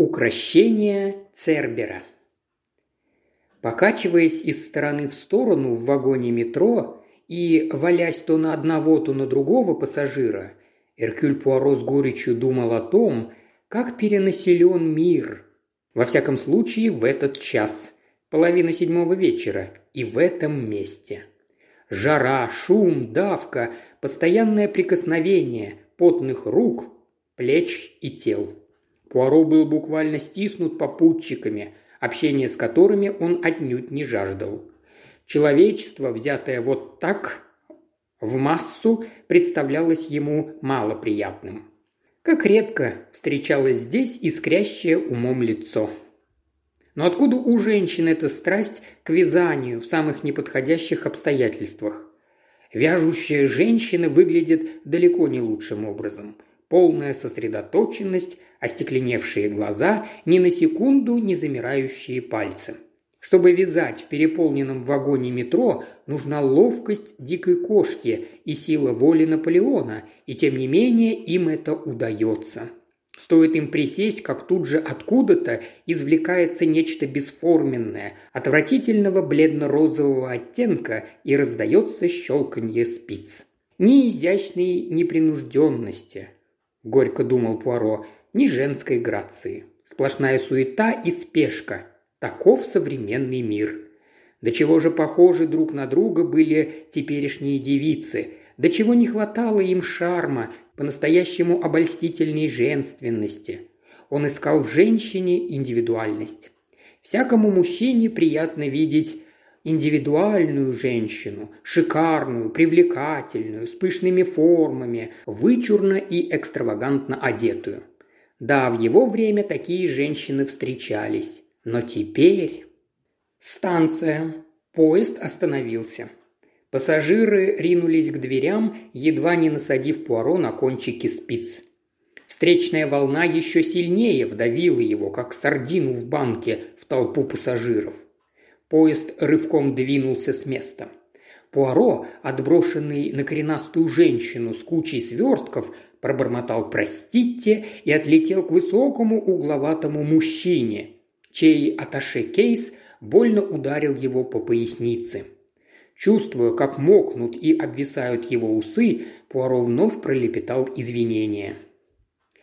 Укращение Цербера Покачиваясь из стороны в сторону в вагоне метро и валясь то на одного, то на другого пассажира, Эркюль Пуаро с горечью думал о том, как перенаселен мир. Во всяком случае, в этот час, половина седьмого вечера, и в этом месте. Жара, шум, давка, постоянное прикосновение потных рук, плеч и тел. Пуаро был буквально стиснут попутчиками, общение с которыми он отнюдь не жаждал. Человечество, взятое вот так, в массу, представлялось ему малоприятным. Как редко встречалось здесь искрящее умом лицо. Но откуда у женщин эта страсть к вязанию в самых неподходящих обстоятельствах? Вяжущая женщина выглядит далеко не лучшим образом – полная сосредоточенность, остекленевшие глаза, ни на секунду не замирающие пальцы. Чтобы вязать в переполненном вагоне метро, нужна ловкость дикой кошки и сила воли Наполеона, и тем не менее им это удается. Стоит им присесть, как тут же откуда-то извлекается нечто бесформенное, отвратительного бледно-розового оттенка и раздается щелканье спиц. Ни изящной непринужденности, – горько думал Пуаро, – ни женской грации. Сплошная суета и спешка. Таков современный мир. До чего же похожи друг на друга были теперешние девицы, до чего не хватало им шарма, по-настоящему обольстительной женственности. Он искал в женщине индивидуальность. Всякому мужчине приятно видеть индивидуальную женщину, шикарную, привлекательную, с пышными формами, вычурно и экстравагантно одетую. Да, в его время такие женщины встречались. Но теперь... Станция. Поезд остановился. Пассажиры ринулись к дверям, едва не насадив Пуаро на кончики спиц. Встречная волна еще сильнее вдавила его, как сардину в банке, в толпу пассажиров. Поезд рывком двинулся с места. Пуаро, отброшенный на коренастую женщину с кучей свертков, пробормотал «простите» и отлетел к высокому угловатому мужчине, чей аташе-кейс больно ударил его по пояснице. Чувствуя, как мокнут и обвисают его усы, Пуаро вновь пролепетал извинения.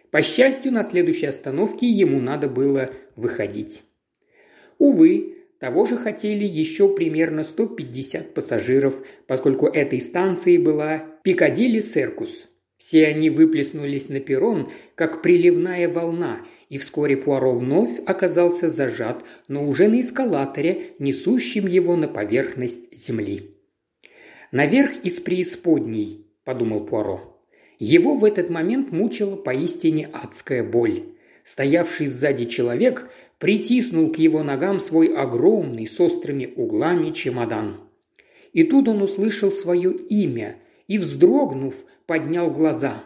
По счастью, на следующей остановке ему надо было выходить. Увы, того же хотели еще примерно 150 пассажиров, поскольку этой станцией была Пикадилли Серкус. Все они выплеснулись на перрон, как приливная волна, и вскоре Пуаро вновь оказался зажат, но уже на эскалаторе, несущем его на поверхность земли. «Наверх из преисподней», – подумал Пуаро. Его в этот момент мучила поистине адская боль. Стоявший сзади человек притиснул к его ногам свой огромный с острыми углами чемодан. И тут он услышал свое имя и, вздрогнув, поднял глаза.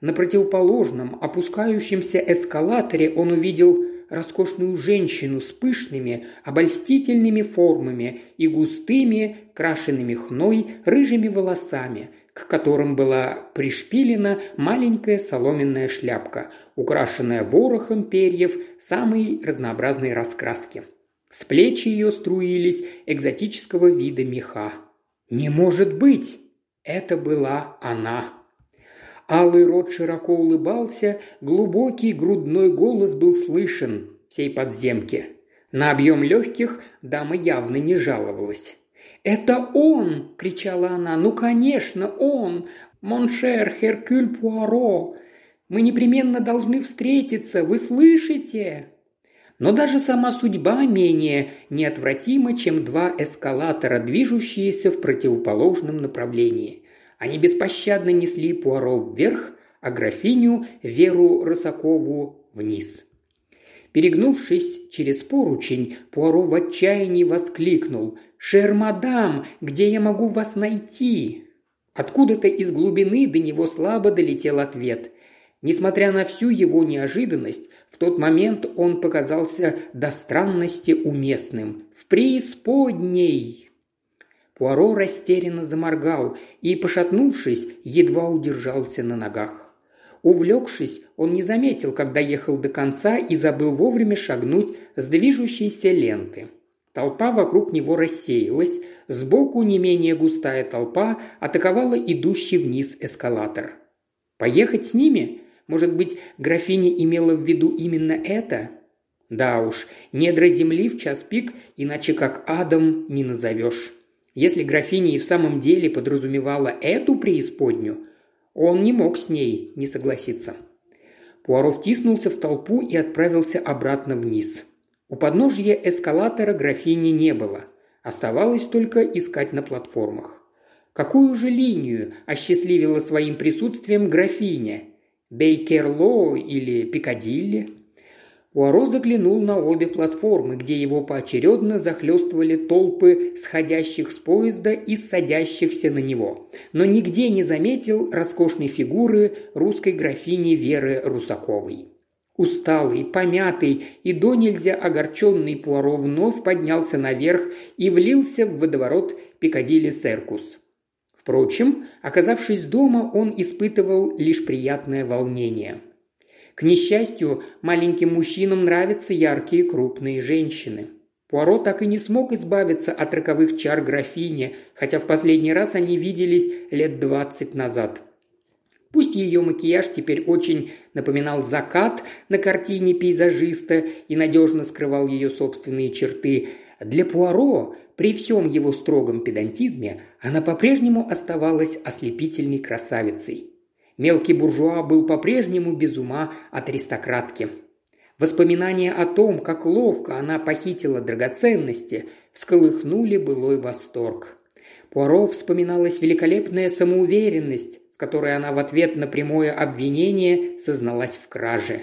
На противоположном, опускающемся эскалаторе он увидел роскошную женщину с пышными, обольстительными формами и густыми, крашенными хной, рыжими волосами – к которым была пришпилена маленькая соломенная шляпка, украшенная ворохом перьев самой разнообразной раскраски. С плеч ее струились экзотического вида меха. «Не может быть!» Это была она. Алый рот широко улыбался, глубокий грудной голос был слышен всей подземке. На объем легких дама явно не жаловалась. «Это он!» – кричала она. «Ну, конечно, он! Mon cher Hercule Пуаро! Мы непременно должны встретиться, вы слышите?» Но даже сама судьба менее неотвратима, чем два эскалатора, движущиеся в противоположном направлении. Они беспощадно несли Пуаро вверх, а графиню Веру Росакову вниз. Перегнувшись через поручень, Пуаро в отчаянии воскликнул «Chère madame, где я могу вас найти?» Откуда-то из глубины до него слабо долетел ответ. Несмотря на всю его неожиданность, в тот момент он показался до странности уместным. «В преисподней!» Пуаро растерянно заморгал и, пошатнувшись, едва удержался на ногах. Увлекшись, он не заметил, когда ехал до конца и забыл вовремя шагнуть с движущейся ленты. Толпа вокруг него рассеялась, сбоку не менее густая толпа атаковала идущий вниз эскалатор. Поехать с ними? Может быть, графиня имела в виду именно это? Да уж, недра земли в час пик, иначе как адом не назовешь. Если графиня и в самом деле подразумевала эту преисподнюю, он не мог с ней не согласиться. Пуаро втиснулся в толпу и отправился обратно вниз. У подножья эскалатора графини не было. Оставалось только искать на платформах. Какую же линию осчастливила своим присутствием графиня? Бейкерлоу или Пикадилли? Уоро заглянул на обе платформы, где его поочередно захлестывали толпы сходящих с поезда и садящихся на него, но нигде не заметил роскошной фигуры русской графини Веры Русаковой. Усталый, помятый и до нельзя огорченный Пуаро вновь поднялся наверх и влился в водоворот Пикадилли Серкус. Впрочем, оказавшись дома, он испытывал лишь приятное волнение – к несчастью, маленьким мужчинам нравятся яркие крупные женщины. Пуаро так и не смог избавиться от роковых чар графини, хотя в последний раз они виделись лет двадцать назад. Пусть ее макияж теперь очень напоминал закат на картине пейзажиста и надежно скрывал ее собственные черты, для Пуаро, при всем его строгом педантизме, она по-прежнему оставалась ослепительной красавицей. Мелкий буржуа был по-прежнему без ума от аристократки. Воспоминания о том, как ловко она похитила драгоценности, всколыхнули былой восторг. Пуаро вспоминалась великолепная самоуверенность, с которой она в ответ на прямое обвинение созналась в краже.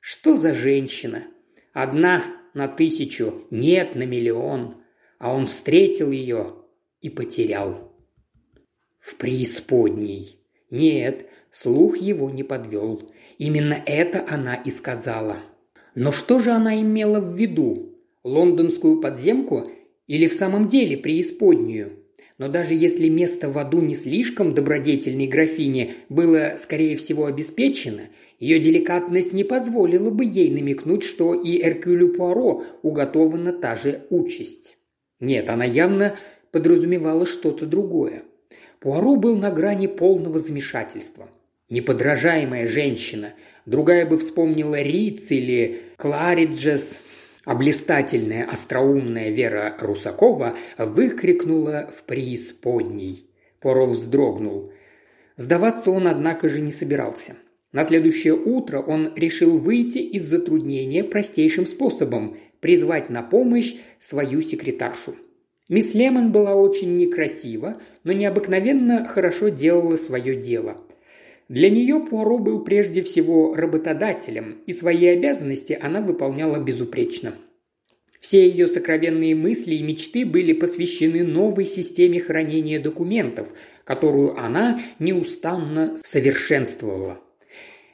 Что за женщина? Одна на тысячу, нет на миллион. А он встретил ее и потерял. В преисподней. Нет, Слух его не подвел. Именно это она и сказала. Но что же она имела в виду? Лондонскую подземку или в самом деле преисподнюю? Но даже если место в аду не слишком добродетельной графине было, скорее всего, обеспечено, ее деликатность не позволила бы ей намекнуть, что и Эркюлю Пуаро уготована та же участь. Нет, она явно подразумевала что-то другое. Пуаро был на грани полного замешательства – Неподражаемая женщина. Другая бы вспомнила Риц или Клариджес. А остроумная Вера Русакова выкрикнула в преисподней. Поров вздрогнул. Сдаваться он, однако же, не собирался. На следующее утро он решил выйти из затруднения простейшим способом – призвать на помощь свою секретаршу. Мисс Лемон была очень некрасива, но необыкновенно хорошо делала свое дело – для нее Пуаро был прежде всего работодателем, и свои обязанности она выполняла безупречно. Все ее сокровенные мысли и мечты были посвящены новой системе хранения документов, которую она неустанно совершенствовала.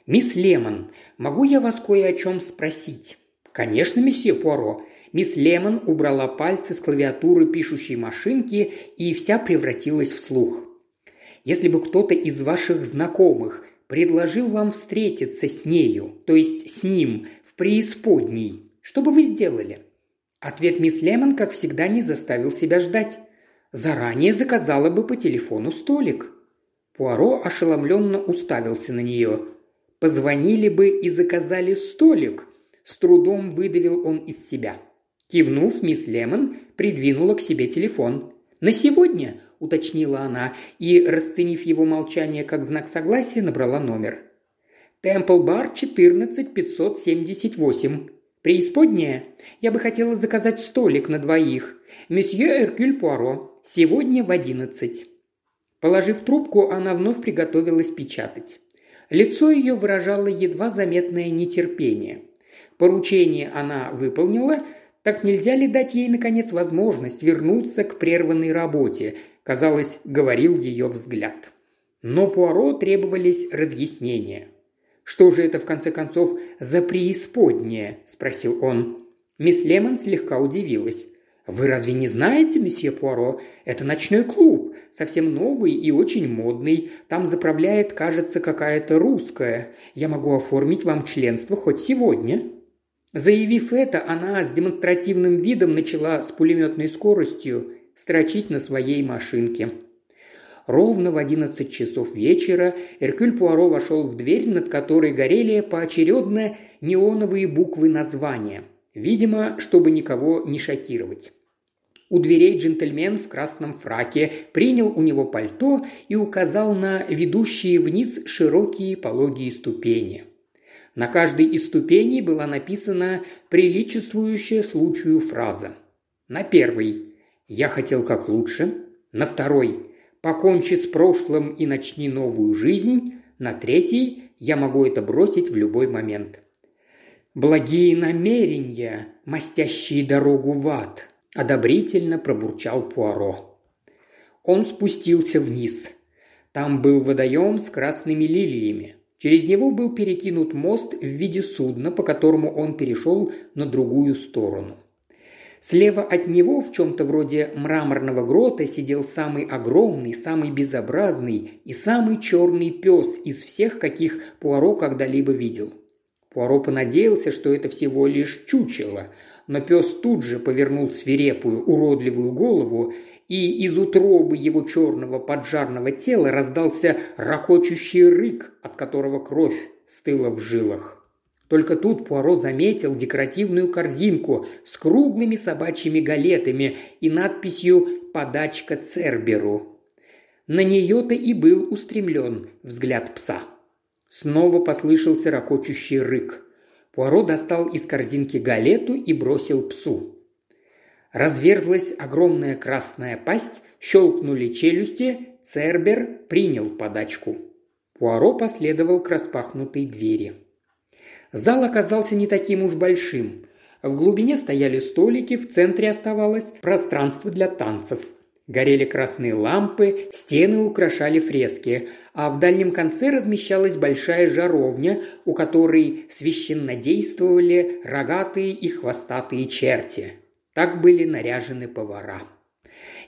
«Мисс Лемон, могу я вас кое о чем спросить?» «Конечно, месье Пуаро». Мисс Лемон убрала пальцы с клавиатуры пишущей машинки и вся превратилась в слух. Если бы кто-то из ваших знакомых предложил вам встретиться с нею, то есть с ним, в преисподней, что бы вы сделали?» Ответ мисс Лемон, как всегда, не заставил себя ждать. Заранее заказала бы по телефону столик. Пуаро ошеломленно уставился на нее. «Позвонили бы и заказали столик», – с трудом выдавил он из себя. Кивнув, мисс Лемон придвинула к себе телефон. «На сегодня?» – уточнила она и, расценив его молчание как знак согласия, набрала номер. «Темпл Бар 14578. Преисподняя? Я бы хотела заказать столик на двоих. Месье Эркюль Пуаро. Сегодня в одиннадцать». Положив трубку, она вновь приготовилась печатать. Лицо ее выражало едва заметное нетерпение. Поручение она выполнила, так нельзя ли дать ей, наконец, возможность вернуться к прерванной работе, казалось, говорил ее взгляд. Но Пуаро требовались разъяснения. «Что же это, в конце концов, за преисподнее?» – спросил он. Мисс Лемон слегка удивилась. «Вы разве не знаете, месье Пуаро? Это ночной клуб, совсем новый и очень модный. Там заправляет, кажется, какая-то русская. Я могу оформить вам членство хоть сегодня». Заявив это, она с демонстративным видом начала с пулеметной скоростью строчить на своей машинке. Ровно в одиннадцать часов вечера Эркюль Пуаро вошел в дверь, над которой горели поочередно неоновые буквы названия. Видимо, чтобы никого не шокировать. У дверей джентльмен в красном фраке принял у него пальто и указал на ведущие вниз широкие пологие ступени. На каждой из ступеней была написана приличествующая случаю фраза. На первой «Я хотел как лучше», на второй «Покончи с прошлым и начни новую жизнь», на третьей «Я могу это бросить в любой момент». «Благие намерения, мастящие дорогу в ад», – одобрительно пробурчал Пуаро. Он спустился вниз. Там был водоем с красными лилиями. Через него был перекинут мост в виде судна, по которому он перешел на другую сторону. Слева от него, в чем-то вроде мраморного грота, сидел самый огромный, самый безобразный и самый черный пес из всех, каких Пуаро когда-либо видел – Пуаро понадеялся, что это всего лишь чучело, но пес тут же повернул свирепую, уродливую голову, и из утробы его черного поджарного тела раздался ракочущий рык, от которого кровь стыла в жилах. Только тут Пуаро заметил декоративную корзинку с круглыми собачьими галетами и надписью «Подачка Церберу». На нее-то и был устремлен взгляд пса – Снова послышался ракочущий рык. Пуаро достал из корзинки галету и бросил псу. Разверзлась огромная красная пасть, щелкнули челюсти, Цербер принял подачку. Пуаро последовал к распахнутой двери. Зал оказался не таким уж большим. В глубине стояли столики, в центре оставалось пространство для танцев – Горели красные лампы, стены украшали фрески, а в дальнем конце размещалась большая жаровня, у которой священно действовали рогатые и хвостатые черти. Так были наряжены повара.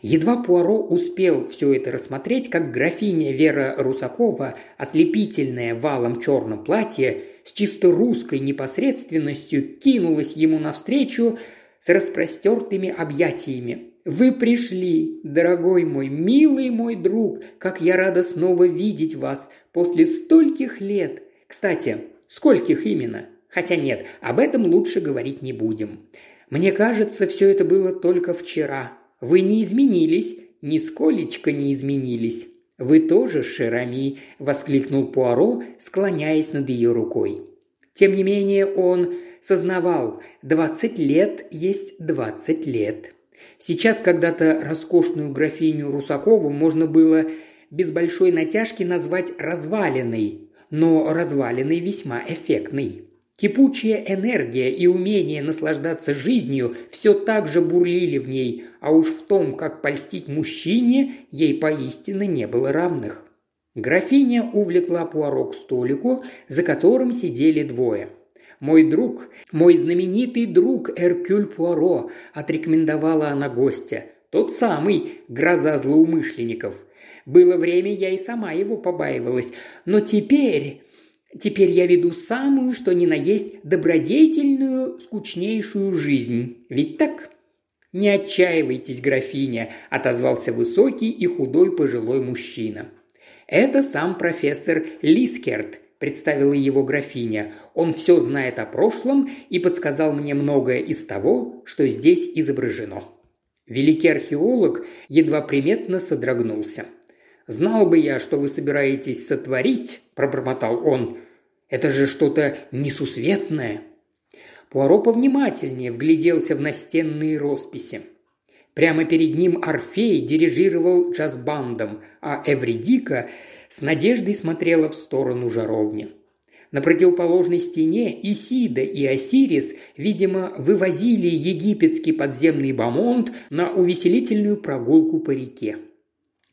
Едва Пуаро успел все это рассмотреть, как графиня Вера Русакова, ослепительная валом черном платье, с чисто русской непосредственностью кинулась ему навстречу с распростертыми объятиями. Вы пришли, дорогой мой, милый мой друг, как я рада снова видеть вас после стольких лет. Кстати, скольких именно? Хотя нет, об этом лучше говорить не будем. Мне кажется, все это было только вчера. Вы не изменились, нисколечко не изменились. «Вы тоже, Шерами!» – воскликнул Пуаро, склоняясь над ее рукой. Тем не менее он сознавал, двадцать лет есть двадцать лет. Сейчас когда-то роскошную графиню Русакову можно было без большой натяжки назвать разваленной, но разваленной весьма эффектной. Кипучая энергия и умение наслаждаться жизнью все так же бурлили в ней, а уж в том, как польстить мужчине, ей поистине не было равных. Графиня увлекла Пуаро к столику, за которым сидели двое – мой друг, мой знаменитый друг Эркюль Пуаро», – отрекомендовала она гостя. «Тот самый, гроза злоумышленников. Было время, я и сама его побаивалась. Но теперь... Теперь я веду самую, что ни на есть, добродетельную, скучнейшую жизнь. Ведь так?» «Не отчаивайтесь, графиня», – отозвался высокий и худой пожилой мужчина. «Это сам профессор Лискерт, представила его графиня. «Он все знает о прошлом и подсказал мне многое из того, что здесь изображено». Великий археолог едва приметно содрогнулся. «Знал бы я, что вы собираетесь сотворить», – пробормотал он. «Это же что-то несусветное». Пуаро повнимательнее вгляделся в настенные росписи. Прямо перед ним Орфей дирижировал джаз-бандом, а Эвридика с надеждой смотрела в сторону жаровни. На противоположной стене Исида и Осирис, видимо, вывозили египетский подземный бамонт на увеселительную прогулку по реке.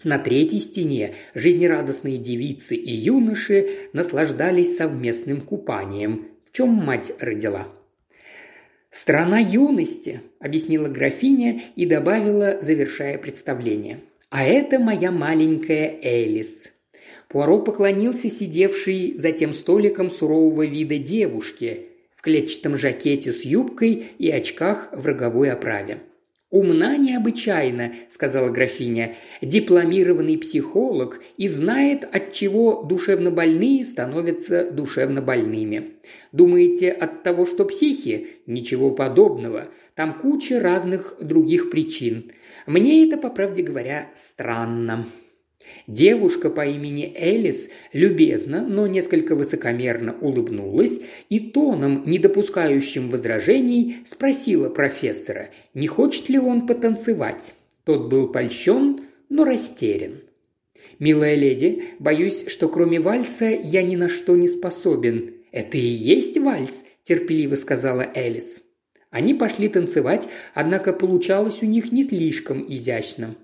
На третьей стене жизнерадостные девицы и юноши наслаждались совместным купанием, в чем мать родила. «Страна юности», – объяснила графиня и добавила, завершая представление. «А это моя маленькая Элис». Пуаро поклонился сидевшей за тем столиком сурового вида девушке в клетчатом жакете с юбкой и очках в роговой оправе. «Умна необычайно», – сказала графиня, – «дипломированный психолог и знает, от чего душевнобольные становятся душевнобольными. Думаете, от того, что психи? Ничего подобного. Там куча разных других причин. Мне это, по правде говоря, странно». Девушка по имени Элис любезно, но несколько высокомерно улыбнулась и тоном, не допускающим возражений, спросила профессора, не хочет ли он потанцевать. Тот был польщен, но растерян. «Милая леди, боюсь, что кроме вальса я ни на что не способен. Это и есть вальс», – терпеливо сказала Элис. Они пошли танцевать, однако получалось у них не слишком изящно.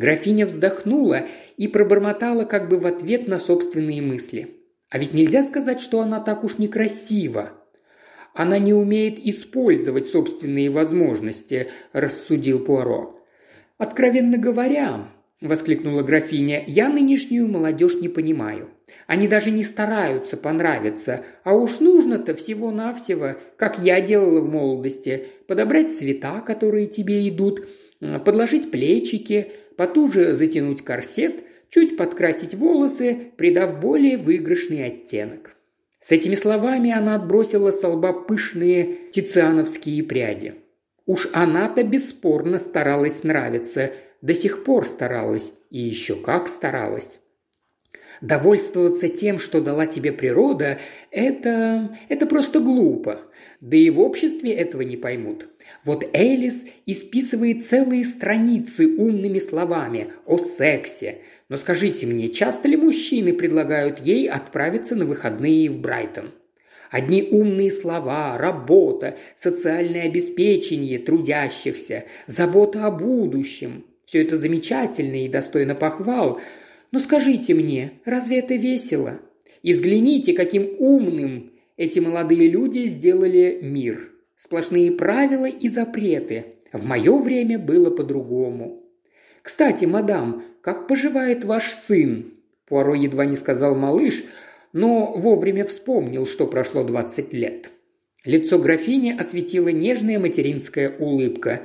Графиня вздохнула и пробормотала как бы в ответ на собственные мысли. А ведь нельзя сказать, что она так уж некрасива. Она не умеет использовать собственные возможности, рассудил Пуаро. Откровенно говоря, воскликнула графиня, я нынешнюю молодежь не понимаю. Они даже не стараются понравиться, а уж нужно-то всего-навсего, как я делала в молодости, подобрать цвета, которые тебе идут, подложить плечики, потуже затянуть корсет, чуть подкрасить волосы, придав более выигрышный оттенок. С этими словами она отбросила с лба пышные тициановские пряди. Уж она-то бесспорно старалась нравиться, до сих пор старалась, и еще как старалась. Довольствоваться тем, что дала тебе природа, это... это просто глупо. Да и в обществе этого не поймут. Вот Элис исписывает целые страницы умными словами о сексе. Но скажите мне, часто ли мужчины предлагают ей отправиться на выходные в Брайтон? Одни умные слова, работа, социальное обеспечение трудящихся, забота о будущем. Все это замечательно и достойно похвал. Но скажите мне, разве это весело? И взгляните, каким умным эти молодые люди сделали мир. Сплошные правила и запреты. В мое время было по-другому. Кстати, мадам, как поживает ваш сын? Пуаро едва не сказал малыш, но вовремя вспомнил, что прошло двадцать лет. Лицо графини осветила нежная материнская улыбка.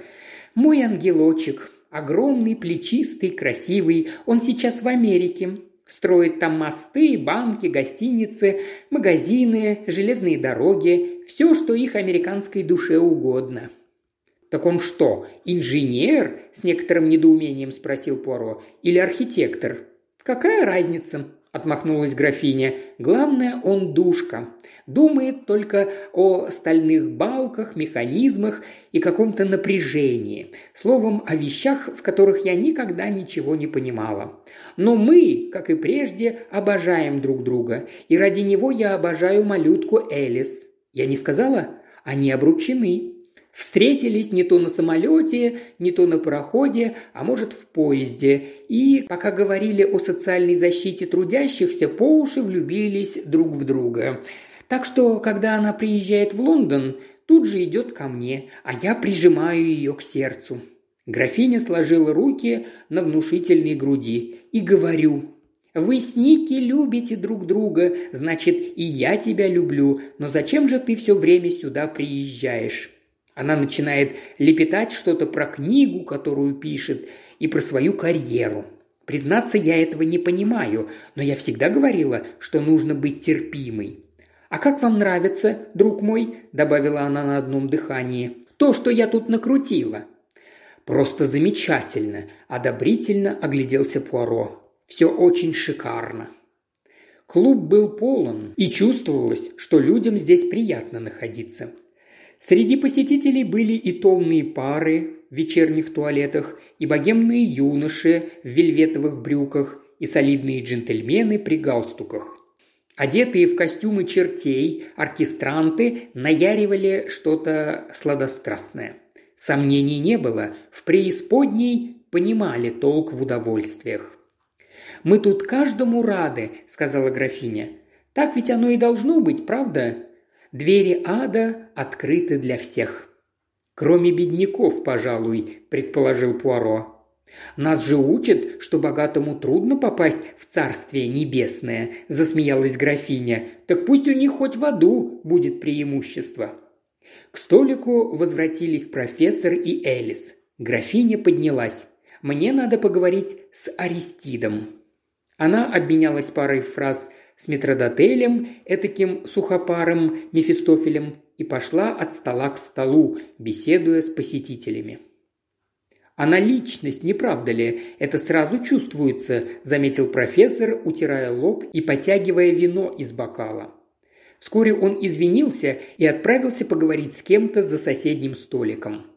«Мой ангелочек, огромный, плечистый, красивый, он сейчас в Америке. Строит там мосты, банки, гостиницы, магазины, железные дороги, все, что их американской душе угодно. «Так он что, инженер?» – с некоторым недоумением спросил Пуаро. «Или архитектор?» «Какая разница?» Отмахнулась графиня. «Главное, он душка. Думает только о стальных балках, механизмах и каком-то напряжении. Словом, о вещах, в которых я никогда ничего не понимала. Но мы, как и прежде, обожаем друг друга. И ради него я обожаю малютку Элис. Я не сказала? Они обручены. Встретились не то на самолете, не то на пароходе, а может в поезде. И, пока говорили о социальной защите трудящихся, по уши влюбились друг в друга. Так что, когда она приезжает в Лондон, тут же идет ко мне, а я прижимаю ее к сердцу. Графиня сложила руки на внушительной груди и говорю, «Вы с Ники любите друг друга, значит, и я тебя люблю, но зачем же ты все время сюда приезжаешь?» Она начинает лепетать что-то про книгу, которую пишет, и про свою карьеру. Признаться, я этого не понимаю, но я всегда говорила, что нужно быть терпимой. «А как вам нравится, друг мой?» – добавила она на одном дыхании. «То, что я тут накрутила». «Просто замечательно!» – одобрительно огляделся Пуаро. «Все очень шикарно». Клуб был полон, и чувствовалось, что людям здесь приятно находиться. Среди посетителей были и томные пары в вечерних туалетах, и богемные юноши в вельветовых брюках, и солидные джентльмены при галстуках. Одетые в костюмы чертей, оркестранты наяривали что-то сладострастное. Сомнений не было, в преисподней понимали толк в удовольствиях. «Мы тут каждому рады», – сказала графиня. «Так ведь оно и должно быть, правда? Двери ада открыты для всех. Кроме бедняков, пожалуй, предположил Пуаро. «Нас же учат, что богатому трудно попасть в Царствие Небесное», – засмеялась графиня. «Так пусть у них хоть в аду будет преимущество». К столику возвратились профессор и Элис. Графиня поднялась. «Мне надо поговорить с Аристидом». Она обменялась парой фраз с метродотелем, этаким сухопарым Мефистофелем, и пошла от стола к столу, беседуя с посетителями. «Она личность, не правда ли? Это сразу чувствуется», – заметил профессор, утирая лоб и потягивая вино из бокала. Вскоре он извинился и отправился поговорить с кем-то за соседним столиком.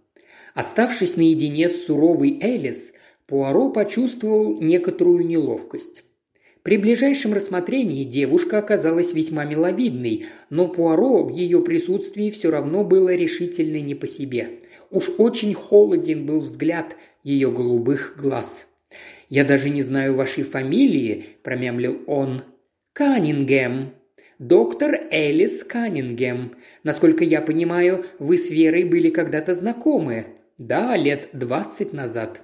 Оставшись наедине с суровой Элис, Пуаро почувствовал некоторую неловкость. При ближайшем рассмотрении девушка оказалась весьма миловидной, но Пуаро в ее присутствии все равно было решительно не по себе. Уж очень холоден был взгляд ее голубых глаз. «Я даже не знаю вашей фамилии», – промямлил он. «Каннингем», доктор Элис Каннингем. Насколько я понимаю, вы с Верой были когда-то знакомы. Да, лет двадцать назад.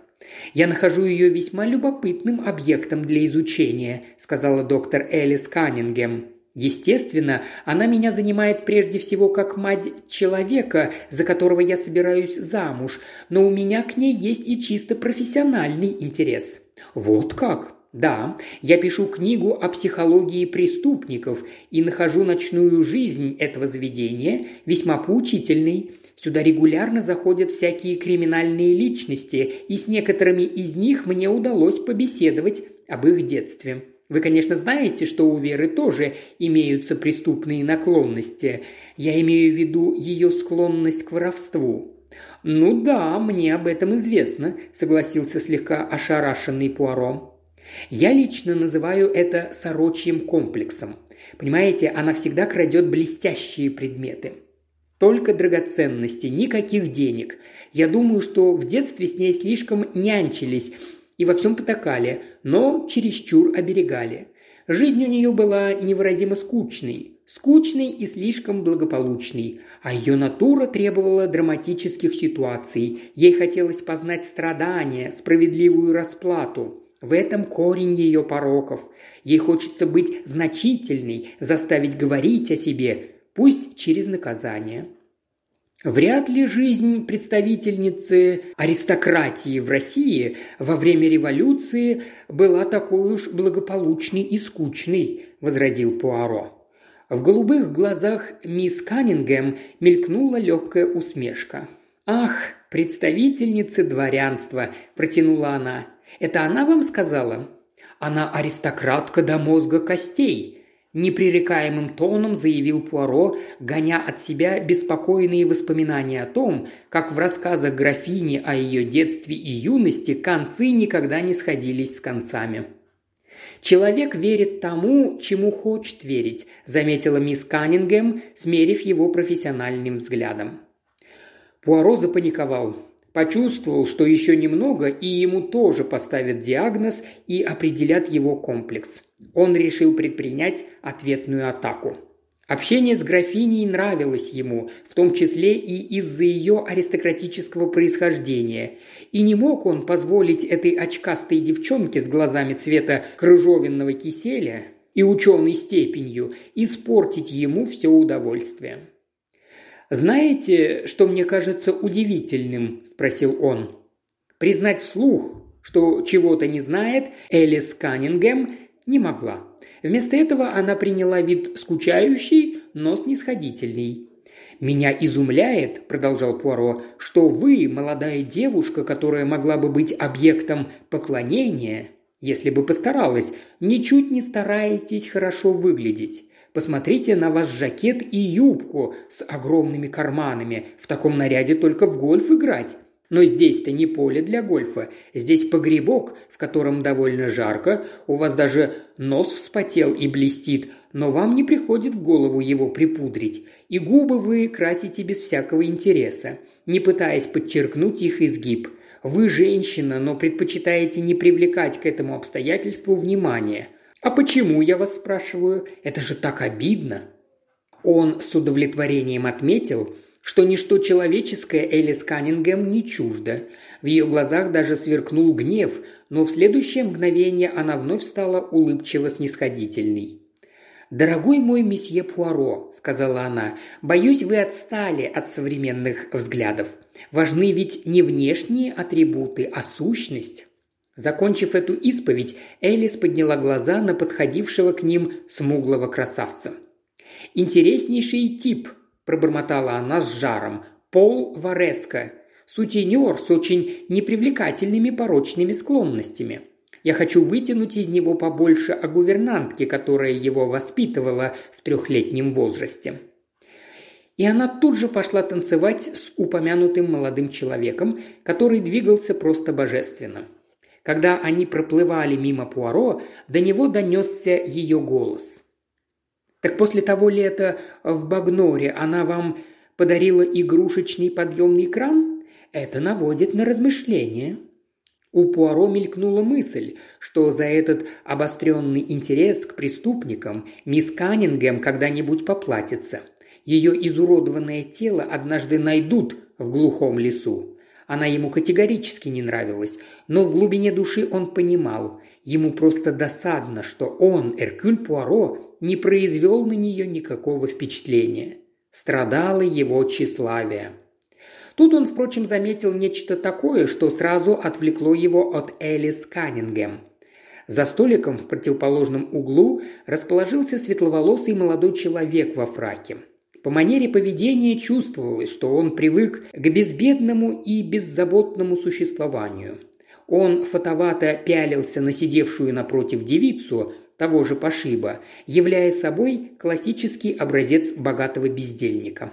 «Я нахожу ее весьма любопытным объектом для изучения», – сказала доктор Элис Каннингем. Естественно, она меня занимает прежде всего как мать человека, за которого я собираюсь замуж, но у меня к ней есть и чисто профессиональный интерес. Вот как? Да, я пишу книгу о психологии преступников и нахожу ночную жизнь этого заведения весьма поучительной. Сюда регулярно заходят всякие криминальные личности, и с некоторыми из них мне удалось побеседовать об их детстве. Вы, конечно, знаете, что у Веры тоже имеются преступные наклонности. Я имею в виду ее склонность к воровству. «Ну да, мне об этом известно», – согласился слегка ошарашенный Пуаро. Я лично называю это сорочьим комплексом. Понимаете, она всегда крадет блестящие предметы. Только драгоценности, никаких денег. Я думаю, что в детстве с ней слишком нянчились и во всем потакали, но чересчур оберегали. Жизнь у нее была невыразимо скучной, скучной и слишком благополучной, а ее натура требовала драматических ситуаций. Ей хотелось познать страдания, справедливую расплату – в этом корень ее пороков. Ей хочется быть значительной, заставить говорить о себе, пусть через наказание. Вряд ли жизнь представительницы аристократии в России во время революции была такой уж благополучной и скучной, возразил Пуаро. В голубых глазах мисс Каннингем мелькнула легкая усмешка. «Ах, представительницы дворянства!» – протянула она. Это она вам сказала?» «Она аристократка до мозга костей», – непререкаемым тоном заявил Пуаро, гоня от себя беспокойные воспоминания о том, как в рассказах графини о ее детстве и юности концы никогда не сходились с концами. «Человек верит тому, чему хочет верить», – заметила мисс Каннингем, смерив его профессиональным взглядом. Пуаро запаниковал. Почувствовал, что еще немного, и ему тоже поставят диагноз и определят его комплекс. Он решил предпринять ответную атаку. Общение с графиней нравилось ему, в том числе и из-за ее аристократического происхождения. И не мог он позволить этой очкастой девчонке с глазами цвета крыжовенного киселя и ученой степенью испортить ему все удовольствие. «Знаете, что мне кажется удивительным?» – спросил он. Признать вслух, что чего-то не знает, Элис Каннингем не могла. Вместо этого она приняла вид скучающий, но снисходительный. «Меня изумляет», – продолжал Пуаро, – «что вы, молодая девушка, которая могла бы быть объектом поклонения, если бы постаралась, ничуть не стараетесь хорошо выглядеть. Посмотрите на ваш жакет и юбку с огромными карманами. В таком наряде только в гольф играть. Но здесь-то не поле для гольфа. Здесь погребок, в котором довольно жарко. У вас даже нос вспотел и блестит, но вам не приходит в голову его припудрить. И губы вы красите без всякого интереса, не пытаясь подчеркнуть их изгиб. Вы женщина, но предпочитаете не привлекать к этому обстоятельству внимания. «А почему, я вас спрашиваю? Это же так обидно!» Он с удовлетворением отметил, что ничто человеческое Элис Каннингем не чуждо. В ее глазах даже сверкнул гнев, но в следующее мгновение она вновь стала улыбчиво снисходительной. «Дорогой мой месье Пуаро», – сказала она, – «боюсь, вы отстали от современных взглядов. Важны ведь не внешние атрибуты, а сущность». Закончив эту исповедь, Элис подняла глаза на подходившего к ним смуглого красавца. «Интереснейший тип», – пробормотала она с жаром. «Пол Вареско. Сутенер с очень непривлекательными порочными склонностями. Я хочу вытянуть из него побольше о гувернантке, которая его воспитывала в трехлетнем возрасте». И она тут же пошла танцевать с упомянутым молодым человеком, который двигался просто божественно. Когда они проплывали мимо Пуаро, до него донесся ее голос. Так после того лета в Багноре она вам подарила игрушечный подъемный кран? Это наводит на размышления. У Пуаро мелькнула мысль, что за этот обостренный интерес к преступникам мисс Каннингем когда-нибудь поплатится. Ее изуродованное тело однажды найдут в глухом лесу. Она ему категорически не нравилась, но в глубине души он понимал, ему просто досадно, что он, Эркюль Пуаро, не произвел на нее никакого впечатления. Страдало его тщеславие. Тут он, впрочем, заметил нечто такое, что сразу отвлекло его от Элис Каннингем. За столиком в противоположном углу расположился светловолосый молодой человек во фраке – по манере поведения чувствовалось, что он привык к безбедному и беззаботному существованию. Он фотовато пялился на сидевшую напротив девицу, того же пошиба, являя собой классический образец богатого бездельника.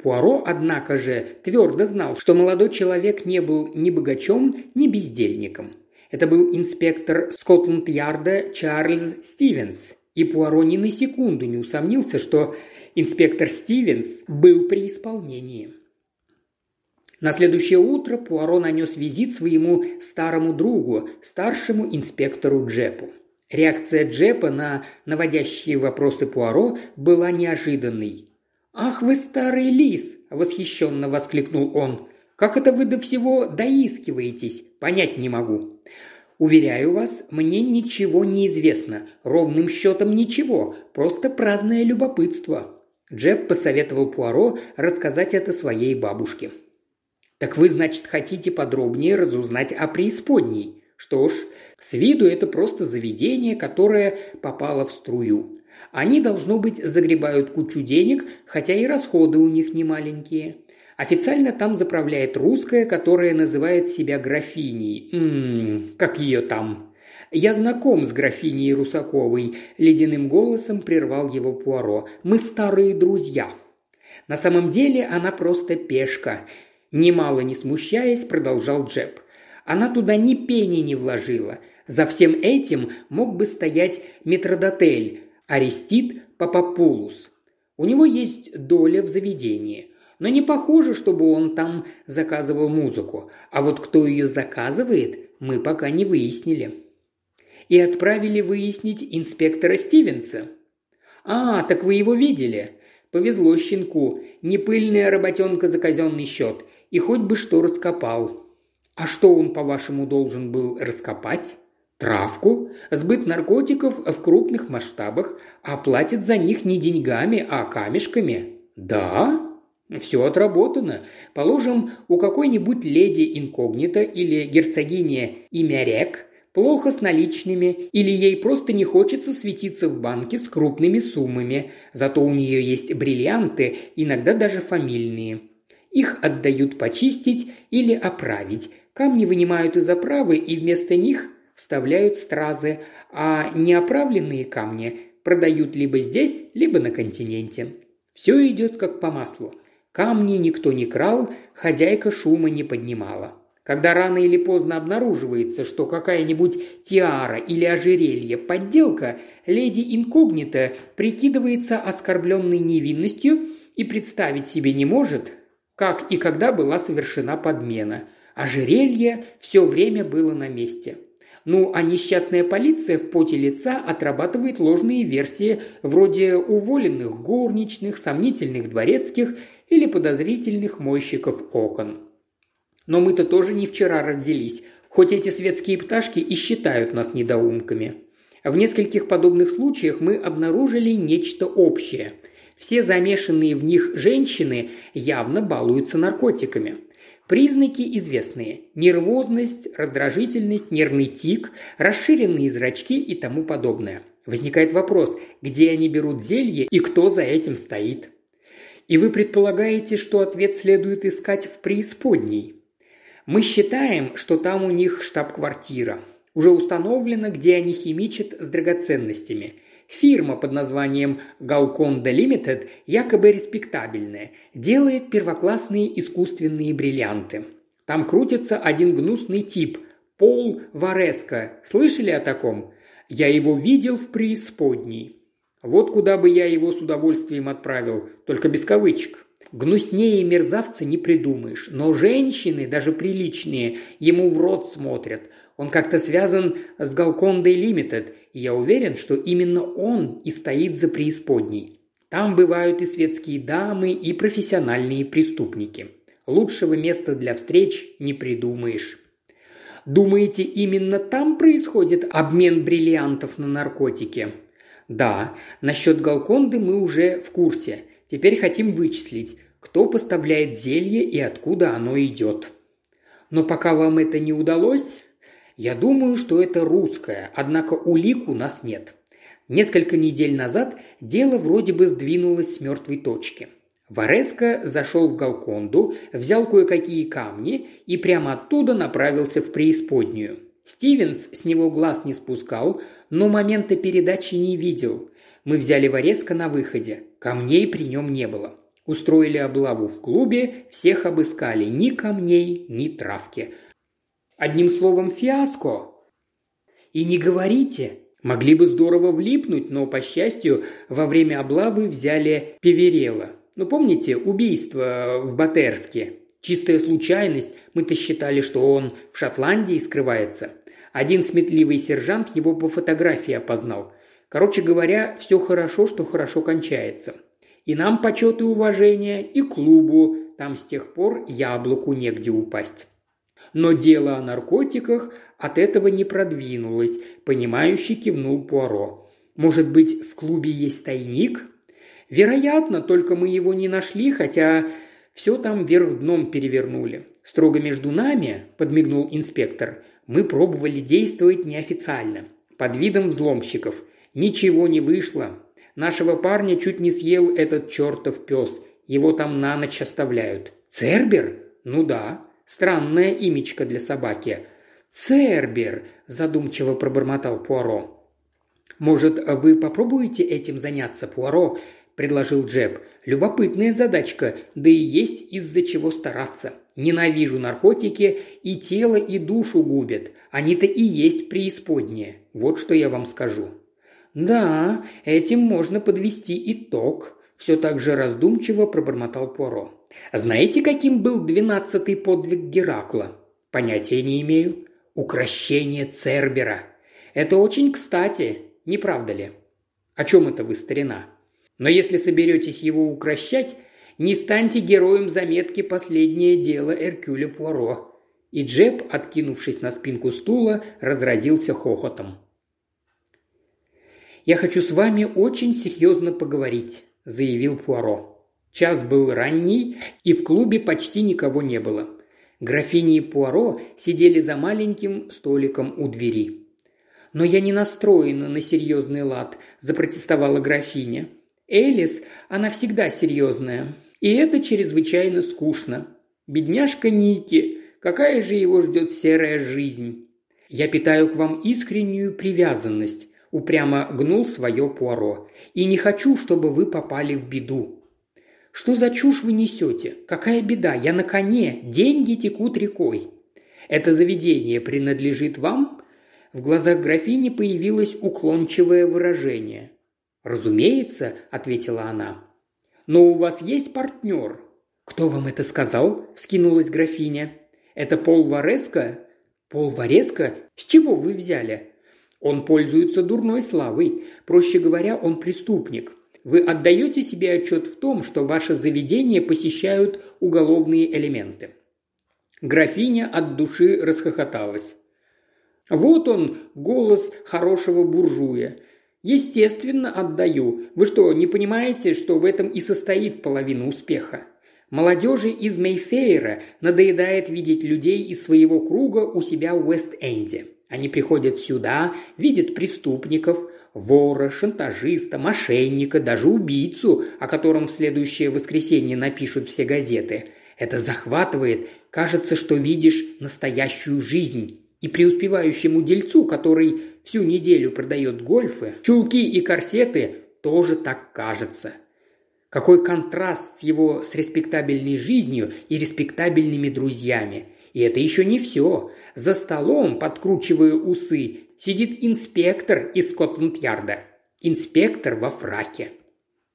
Пуаро, однако же, твердо знал, что молодой человек не был ни богачом, ни бездельником. Это был инспектор Скотланд-Ярда Чарльз Стивенс, и Пуаро ни на секунду не усомнился, что Инспектор Стивенс был при исполнении. На следующее утро Пуаро нанес визит своему старому другу, старшему инспектору Джепу. Реакция Джепа на наводящие вопросы Пуаро была неожиданной. «Ах вы старый лис!» – восхищенно воскликнул он. «Как это вы до всего доискиваетесь? Понять не могу». «Уверяю вас, мне ничего не известно. Ровным счетом ничего. Просто праздное любопытство. Джеб посоветовал Пуаро рассказать это своей бабушке. «Так вы, значит, хотите подробнее разузнать о преисподней? Что ж, с виду это просто заведение, которое попало в струю. Они, должно быть, загребают кучу денег, хотя и расходы у них не маленькие. Официально там заправляет русская, которая называет себя графиней. Ммм, как ее там? «Я знаком с графиней Русаковой», – ледяным голосом прервал его Пуаро. «Мы старые друзья». На самом деле она просто пешка. Немало не смущаясь, продолжал Джеб. Она туда ни пени не вложила. За всем этим мог бы стоять метродотель, Арестит Папапулус. У него есть доля в заведении. Но не похоже, чтобы он там заказывал музыку. А вот кто ее заказывает, мы пока не выяснили и отправили выяснить инспектора Стивенса. «А, так вы его видели?» «Повезло щенку. Непыльная работенка за казенный счет. И хоть бы что раскопал». «А что он, по-вашему, должен был раскопать?» Травку, сбыт наркотиков в крупных масштабах, а платят за них не деньгами, а камешками. Да? Все отработано. Положим, у какой-нибудь леди инкогнито или герцогини Имярек плохо с наличными или ей просто не хочется светиться в банке с крупными суммами, зато у нее есть бриллианты, иногда даже фамильные. Их отдают почистить или оправить, камни вынимают из оправы и вместо них вставляют стразы, а неоправленные камни продают либо здесь, либо на континенте. Все идет как по маслу. Камни никто не крал, хозяйка шума не поднимала. Когда рано или поздно обнаруживается, что какая-нибудь тиара или ожерелье – подделка, леди инкогнито прикидывается оскорбленной невинностью и представить себе не может, как и когда была совершена подмена. Ожерелье все время было на месте. Ну, а несчастная полиция в поте лица отрабатывает ложные версии вроде уволенных горничных, сомнительных дворецких или подозрительных мойщиков окон. Но мы-то тоже не вчера родились, хоть эти светские пташки и считают нас недоумками. В нескольких подобных случаях мы обнаружили нечто общее. Все замешанные в них женщины явно балуются наркотиками – Признаки известные – нервозность, раздражительность, нервный тик, расширенные зрачки и тому подобное. Возникает вопрос, где они берут зелье и кто за этим стоит. И вы предполагаете, что ответ следует искать в преисподней. Мы считаем, что там у них штаб-квартира. Уже установлено, где они химичат с драгоценностями – Фирма под названием Galconda Limited, якобы респектабельная, делает первоклассные искусственные бриллианты. Там крутится один гнусный тип – Пол Вареско. Слышали о таком? Я его видел в преисподней. Вот куда бы я его с удовольствием отправил, только без кавычек. Гнуснее мерзавца не придумаешь, но женщины, даже приличные, ему в рот смотрят. Он как-то связан с Галкондой Лимитед, и я уверен, что именно он и стоит за преисподней. Там бывают и светские дамы, и профессиональные преступники. Лучшего места для встреч не придумаешь. Думаете, именно там происходит обмен бриллиантов на наркотики? Да, насчет Галконды мы уже в курсе. Теперь хотим вычислить, кто поставляет зелье и откуда оно идет. Но пока вам это не удалось, я думаю, что это русское, однако улик у нас нет. Несколько недель назад дело вроде бы сдвинулось с мертвой точки. Вареско зашел в Галконду, взял кое-какие камни и прямо оттуда направился в преисподнюю. Стивенс с него глаз не спускал, но момента передачи не видел. Мы взяли Вареско на выходе. Камней при нем не было. Устроили облаву в клубе, всех обыскали. Ни камней, ни травки. Одним словом, фиаско. И не говорите. Могли бы здорово влипнуть, но, по счастью, во время облавы взяли Певерела. Ну, помните, убийство в Батерске? Чистая случайность, мы-то считали, что он в Шотландии скрывается. Один сметливый сержант его по фотографии опознал. Короче говоря, все хорошо, что хорошо кончается. И нам почет и уважение, и клубу. Там с тех пор яблоку негде упасть. Но дело о наркотиках от этого не продвинулось, понимающий кивнул Пуаро. Может быть, в клубе есть тайник? Вероятно, только мы его не нашли, хотя все там вверх дном перевернули. Строго между нами, подмигнул инспектор, мы пробовали действовать неофициально, под видом взломщиков. Ничего не вышло. Нашего парня чуть не съел этот чертов пес. Его там на ночь оставляют. Цербер? Ну да. Странное имечко для собаки. «Цербер», – задумчиво пробормотал Пуаро. «Может, вы попробуете этим заняться, Пуаро?» – предложил Джеб. «Любопытная задачка, да и есть из-за чего стараться. Ненавижу наркотики, и тело, и душу губят. Они-то и есть преисподние. Вот что я вам скажу». «Да, этим можно подвести итог», – все так же раздумчиво пробормотал Пуаро. Знаете, каким был двенадцатый подвиг Геракла? Понятия не имею. Укращение Цербера. Это очень кстати, не правда ли? О чем это вы, старина? Но если соберетесь его укращать, не станьте героем заметки «Последнее дело Эркюля Пуаро». И Джеб, откинувшись на спинку стула, разразился хохотом. «Я хочу с вами очень серьезно поговорить», – заявил Пуаро. Час был ранний, и в клубе почти никого не было. Графини и Пуаро сидели за маленьким столиком у двери. «Но я не настроена на серьезный лад», – запротестовала графиня. «Элис, она всегда серьезная. И это чрезвычайно скучно. Бедняжка Ники, какая же его ждет серая жизнь?» «Я питаю к вам искреннюю привязанность», – упрямо гнул свое Пуаро. «И не хочу, чтобы вы попали в беду. Что за чушь вы несете? Какая беда? Я на коне. Деньги текут рекой. Это заведение принадлежит вам?» В глазах графини появилось уклончивое выражение. «Разумеется», – ответила она. «Но у вас есть партнер?» «Кто вам это сказал?» – вскинулась графиня. «Это Пол Вареско?» «Пол Вареска? С чего вы взяли?» «Он пользуется дурной славой. Проще говоря, он преступник. Вы отдаете себе отчет в том, что ваше заведение посещают уголовные элементы?» Графиня от души расхохоталась. «Вот он, голос хорошего буржуя. Естественно, отдаю. Вы что, не понимаете, что в этом и состоит половина успеха? Молодежи из Мейфейра надоедает видеть людей из своего круга у себя в Уэст-Энде. Они приходят сюда, видят преступников, вора, шантажиста, мошенника, даже убийцу, о котором в следующее воскресенье напишут все газеты. Это захватывает, кажется, что видишь настоящую жизнь. И преуспевающему дельцу, который всю неделю продает гольфы, чулки и корсеты, тоже так кажется. Какой контраст с его с респектабельной жизнью и респектабельными друзьями. И это еще не все. За столом, подкручивая усы, сидит инспектор из Скотланд-Ярда. Инспектор во фраке.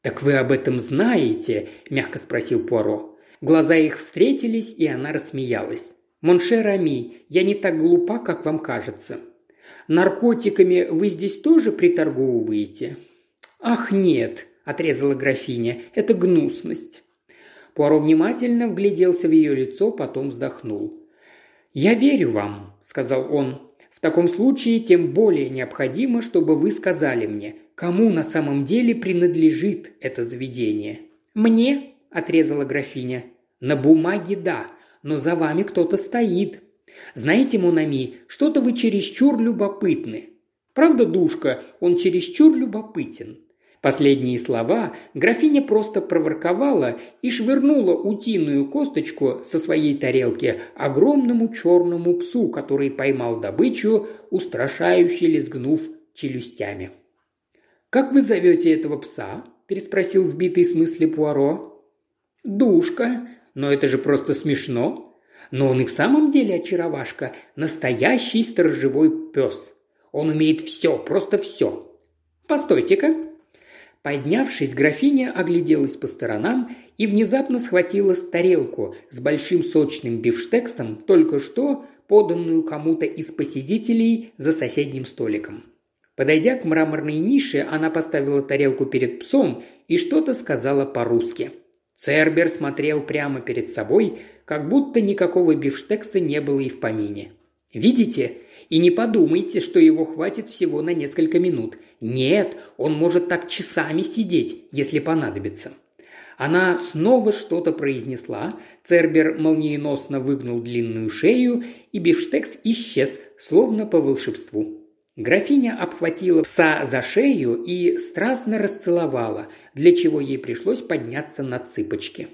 «Так вы об этом знаете?» – мягко спросил Пуаро. Глаза их встретились, и она рассмеялась. «Mon cher ami, я не так глупа, как вам кажется. Наркотиками вы здесь тоже приторговываете?» «Ах, нет», отрезала графиня. «Это гнусность». Пуаро внимательно вгляделся в ее лицо, потом вздохнул. «Я верю вам», – сказал он. «В таком случае тем более необходимо, чтобы вы сказали мне, кому на самом деле принадлежит это заведение». «Мне», – отрезала графиня. «На бумаге да, но за вами кто-то стоит. Знаете, Монами, что-то вы чересчур любопытны. Правда, душка, он чересчур любопытен. Последние слова графиня просто проворковала и швырнула утиную косточку со своей тарелки огромному черному псу, который поймал добычу, устрашающе лизгнув челюстями. «Как вы зовете этого пса?» – переспросил сбитый с мысли Пуаро. «Душка. Но это же просто смешно. Но он и в самом деле очаровашка. Настоящий сторожевой пес. Он умеет все, просто все. Постойте-ка, Поднявшись, графиня огляделась по сторонам и внезапно схватила тарелку с большим сочным бифштексом, только что поданную кому-то из посетителей за соседним столиком. Подойдя к мраморной нише, она поставила тарелку перед псом и что-то сказала по-русски. Цербер смотрел прямо перед собой, как будто никакого бифштекса не было и в помине. «Видите? И не подумайте, что его хватит всего на несколько минут. Нет, он может так часами сидеть, если понадобится. Она снова что-то произнесла, Цербер молниеносно выгнул длинную шею, и бифштекс исчез, словно по волшебству. Графиня обхватила пса за шею и страстно расцеловала, для чего ей пришлось подняться на цыпочки.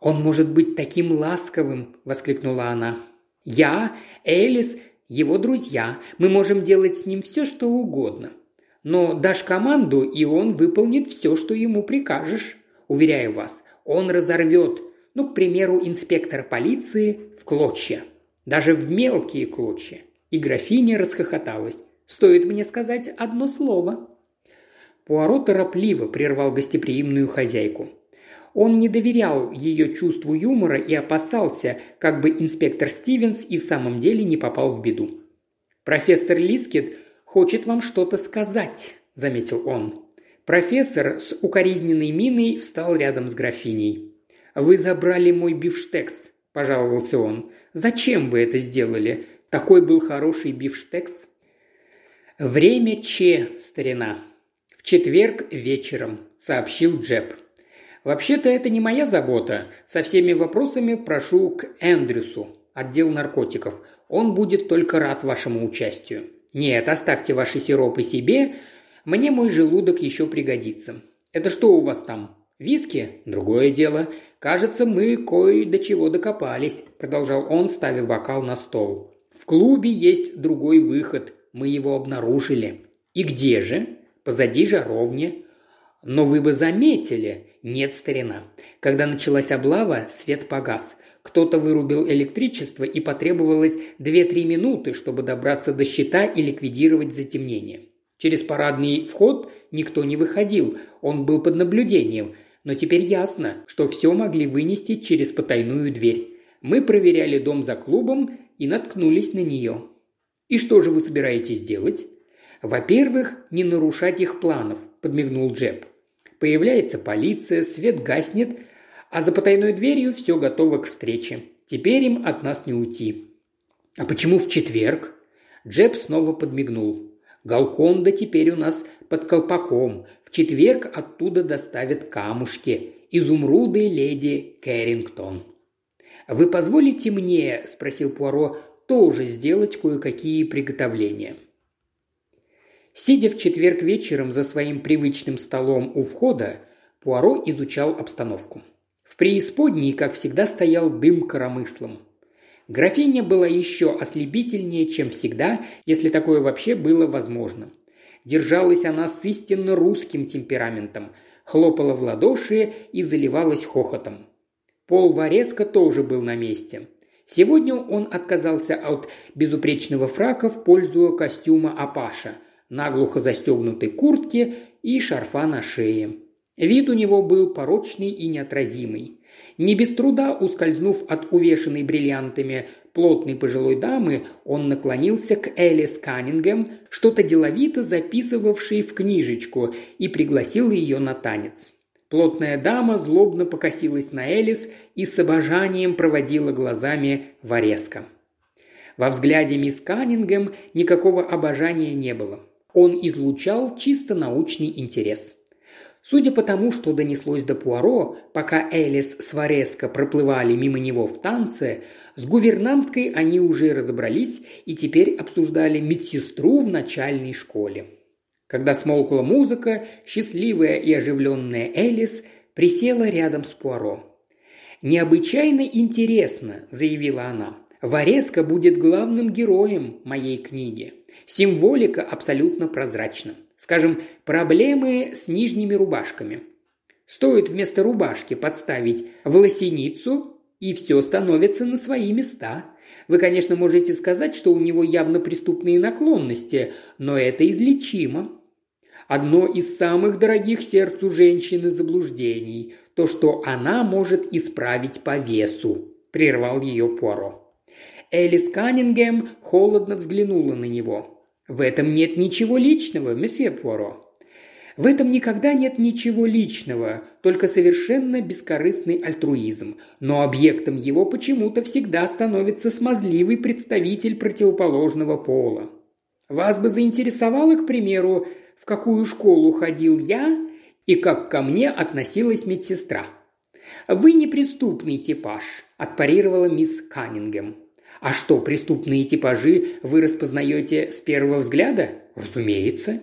«Он может быть таким ласковым!» – воскликнула она. «Я, Элис, его друзья. Мы можем делать с ним все, что угодно. Но дашь команду, и он выполнит все, что ему прикажешь. Уверяю вас, он разорвет, ну, к примеру, инспектор полиции в клочья. Даже в мелкие клочья. И графиня расхохоталась. Стоит мне сказать одно слово. Пуаро торопливо прервал гостеприимную хозяйку. Он не доверял ее чувству юмора и опасался, как бы инспектор Стивенс и в самом деле не попал в беду. Профессор Лискет хочет вам что-то сказать», – заметил он. Профессор с укоризненной миной встал рядом с графиней. «Вы забрали мой бифштекс», – пожаловался он. «Зачем вы это сделали? Такой был хороший бифштекс». «Время Че, старина. В четверг вечером», – сообщил Джеб. «Вообще-то это не моя забота. Со всеми вопросами прошу к Эндрюсу, отдел наркотиков. Он будет только рад вашему участию». «Нет, оставьте ваши сиропы себе. Мне мой желудок еще пригодится. Это что у вас там? Виски? Другое дело. Кажется, мы кое до чего докопались», – продолжал он, ставя бокал на стол. «В клубе есть другой выход. Мы его обнаружили». «И где же?» «Позади жаровни». «Но вы бы заметили», «Нет, старина. Когда началась облава, свет погас. Кто-то вырубил электричество и потребовалось 2-3 минуты, чтобы добраться до щита и ликвидировать затемнение. Через парадный вход никто не выходил, он был под наблюдением, но теперь ясно, что все могли вынести через потайную дверь. Мы проверяли дом за клубом и наткнулись на нее. «И что же вы собираетесь делать?» «Во-первых, не нарушать их планов», – подмигнул Джеб. Появляется полиция, свет гаснет, а за потайной дверью все готово к встрече. Теперь им от нас не уйти. «А почему в четверг?» Джеб снова подмигнул. «Галконда теперь у нас под колпаком. В четверг оттуда доставят камушки. Изумруды леди Кэррингтон». «Вы позволите мне?» – спросил Пуаро – «тоже сделать кое-какие приготовления». Сидя в четверг вечером за своим привычным столом у входа, Пуаро изучал обстановку. В преисподней, как всегда, стоял дым коромыслом. Графиня была еще ослепительнее, чем всегда, если такое вообще было возможно. Держалась она с истинно русским темпераментом, хлопала в ладоши и заливалась хохотом. Пол Вареско тоже был на месте. Сегодня он отказался от безупречного фрака в пользу костюма Апаша – наглухо застегнутой куртке и шарфа на шее. Вид у него был порочный и неотразимый. Не без труда ускользнув от увешанной бриллиантами плотной пожилой дамы, он наклонился к Элис Каннингем, что-то деловито записывавшей в книжечку, и пригласил ее на танец. Плотная дама злобно покосилась на Элис и с обожанием проводила глазами Вареска. Во взгляде мисс Каннингем никакого обожания не было. Он излучал чисто научный интерес. Судя по тому, что донеслось до Пуаро, пока Элис с Вареско проплывали мимо него в танце, с гувернанткой они уже разобрались и теперь обсуждали медсестру в начальной школе. Когда смолкла музыка, счастливая и оживленная Элис присела рядом с Пуаро. «Необычайно интересно», – заявила она. «Вареско будет главным героем моей книги. Символика абсолютно прозрачна. Скажем, проблемы с нижними рубашками. Стоит вместо рубашки подставить волосиницу, и все становится на свои места. Вы, конечно, можете сказать, что у него явно преступные наклонности, но это излечимо. Одно из самых дорогих сердцу женщины заблуждений – то, что она может исправить по весу, прервал ее Пуаро. Элис Каннингем холодно взглянула на него. В этом нет ничего личного, месье Пуаро. В этом никогда нет ничего личного, только совершенно бескорыстный альтруизм. Но объектом его почему-то всегда становится смазливый представитель противоположного пола. Вас бы заинтересовало, к примеру, в какую школу ходил я и как ко мне относилась медсестра. «Вы неприступный типаж», – отпарировала мисс Каннингем. А что, преступные типажи вы распознаете с первого взгляда? Разумеется.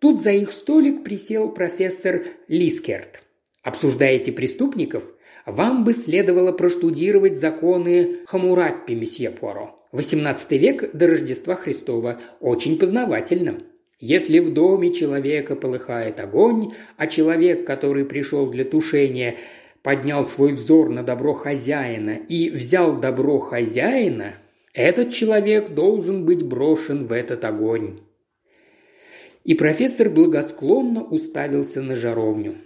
Тут за их столик присел профессор Лискерт. Обсуждаете преступников? Вам бы следовало проштудировать законы Хамураппи, месье Пуаро. 18 век до Рождества Христова. Очень познавательно. Если в доме человека полыхает огонь, а человек, который пришел для тушения, поднял свой взор на добро хозяина и взял добро хозяина, этот человек должен быть брошен в этот огонь. И профессор благосклонно уставился на жаровню.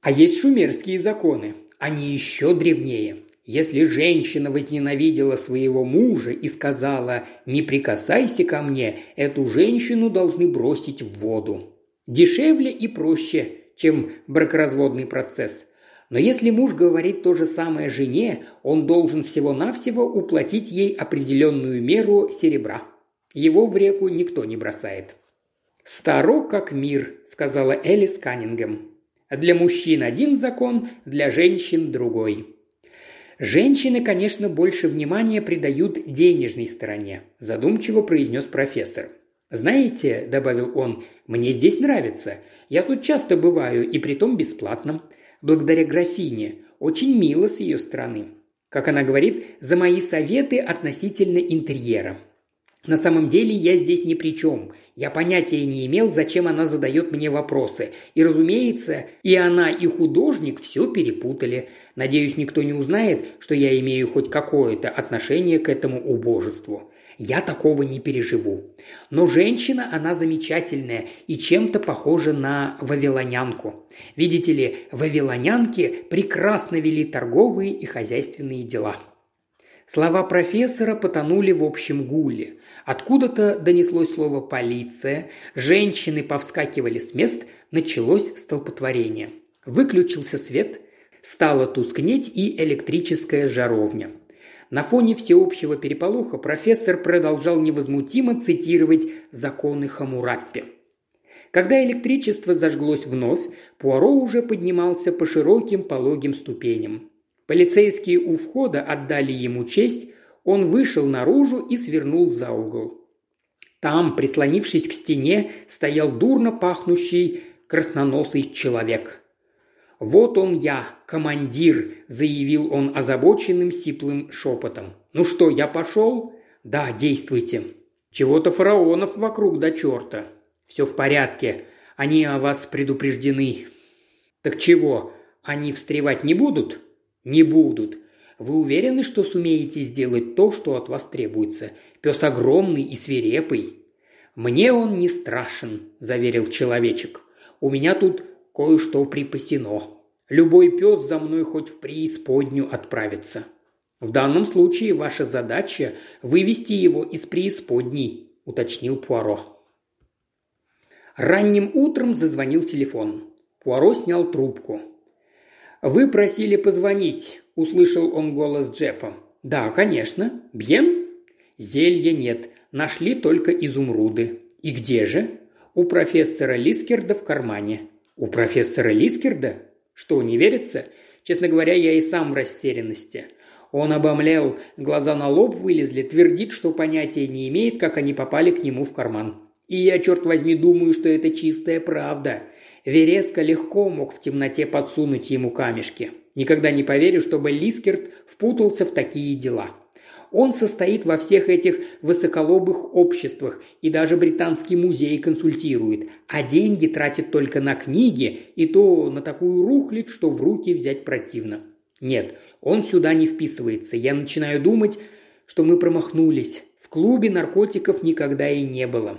А есть шумерские законы. Они еще древнее. Если женщина возненавидела своего мужа и сказала «не прикасайся ко мне», эту женщину должны бросить в воду. Дешевле и проще, чем бракоразводный процесс – но если муж говорит то же самое жене, он должен всего-навсего уплатить ей определенную меру серебра. Его в реку никто не бросает. «Старо как мир», – сказала Элис Каннингем. «Для мужчин один закон, для женщин другой». «Женщины, конечно, больше внимания придают денежной стороне», – задумчиво произнес профессор. «Знаете», – добавил он, – «мне здесь нравится. Я тут часто бываю, и притом бесплатно благодаря графине. Очень мило с ее стороны. Как она говорит, за мои советы относительно интерьера. На самом деле я здесь ни при чем. Я понятия не имел, зачем она задает мне вопросы. И, разумеется, и она, и художник все перепутали. Надеюсь, никто не узнает, что я имею хоть какое-то отношение к этому убожеству. Я такого не переживу. Но женщина, она замечательная и чем-то похожа на вавилонянку. Видите ли, вавилонянки прекрасно вели торговые и хозяйственные дела. Слова профессора потонули в общем гуле. Откуда-то донеслось слово «полиция», женщины повскакивали с мест, началось столпотворение. Выключился свет, стала тускнеть и электрическая жаровня. На фоне всеобщего переполоха профессор продолжал невозмутимо цитировать законы Хамураппи. Когда электричество зажглось вновь, Пуаро уже поднимался по широким пологим ступеням. Полицейские у входа отдали ему честь, он вышел наружу и свернул за угол. Там, прислонившись к стене, стоял дурно пахнущий красноносый человек. «Вот он я, командир», – заявил он озабоченным сиплым шепотом. «Ну что, я пошел?» «Да, действуйте». «Чего-то фараонов вокруг до черта». «Все в порядке. Они о вас предупреждены». «Так чего, они встревать не будут?» «Не будут. Вы уверены, что сумеете сделать то, что от вас требуется? Пес огромный и свирепый». «Мне он не страшен», – заверил человечек. «У меня тут кое-что припасено. Любой пес за мной хоть в преисподнюю отправится. В данном случае ваша задача – вывести его из преисподней», – уточнил Пуаро. Ранним утром зазвонил телефон. Пуаро снял трубку. «Вы просили позвонить», – услышал он голос Джепа. «Да, конечно. Бьен?» «Зелья нет. Нашли только изумруды. И где же?» «У профессора Лискерда в кармане». «У профессора Лискерда? Что, не верится? Честно говоря, я и сам в растерянности. Он обомлел, глаза на лоб вылезли, твердит, что понятия не имеет, как они попали к нему в карман. И я, черт возьми, думаю, что это чистая правда. Вереско легко мог в темноте подсунуть ему камешки. Никогда не поверю, чтобы Лискерт впутался в такие дела. Он состоит во всех этих высоколобых обществах и даже британский музей консультирует, а деньги тратит только на книги и то на такую рухлядь, что в руки взять противно. Нет, он сюда не вписывается. Я начинаю думать, что мы промахнулись. В клубе наркотиков никогда и не было.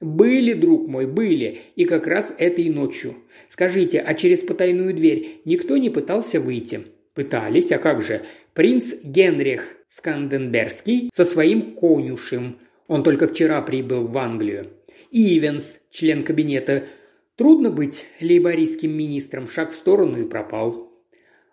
«Были, друг мой, были, и как раз этой ночью. Скажите, а через потайную дверь никто не пытался выйти?» «Пытались, а как же? Принц Генрих Сканденбергский со своим конюшем. Он только вчера прибыл в Англию. Ивенс, член кабинета. Трудно быть лейбористским министром, шаг в сторону и пропал.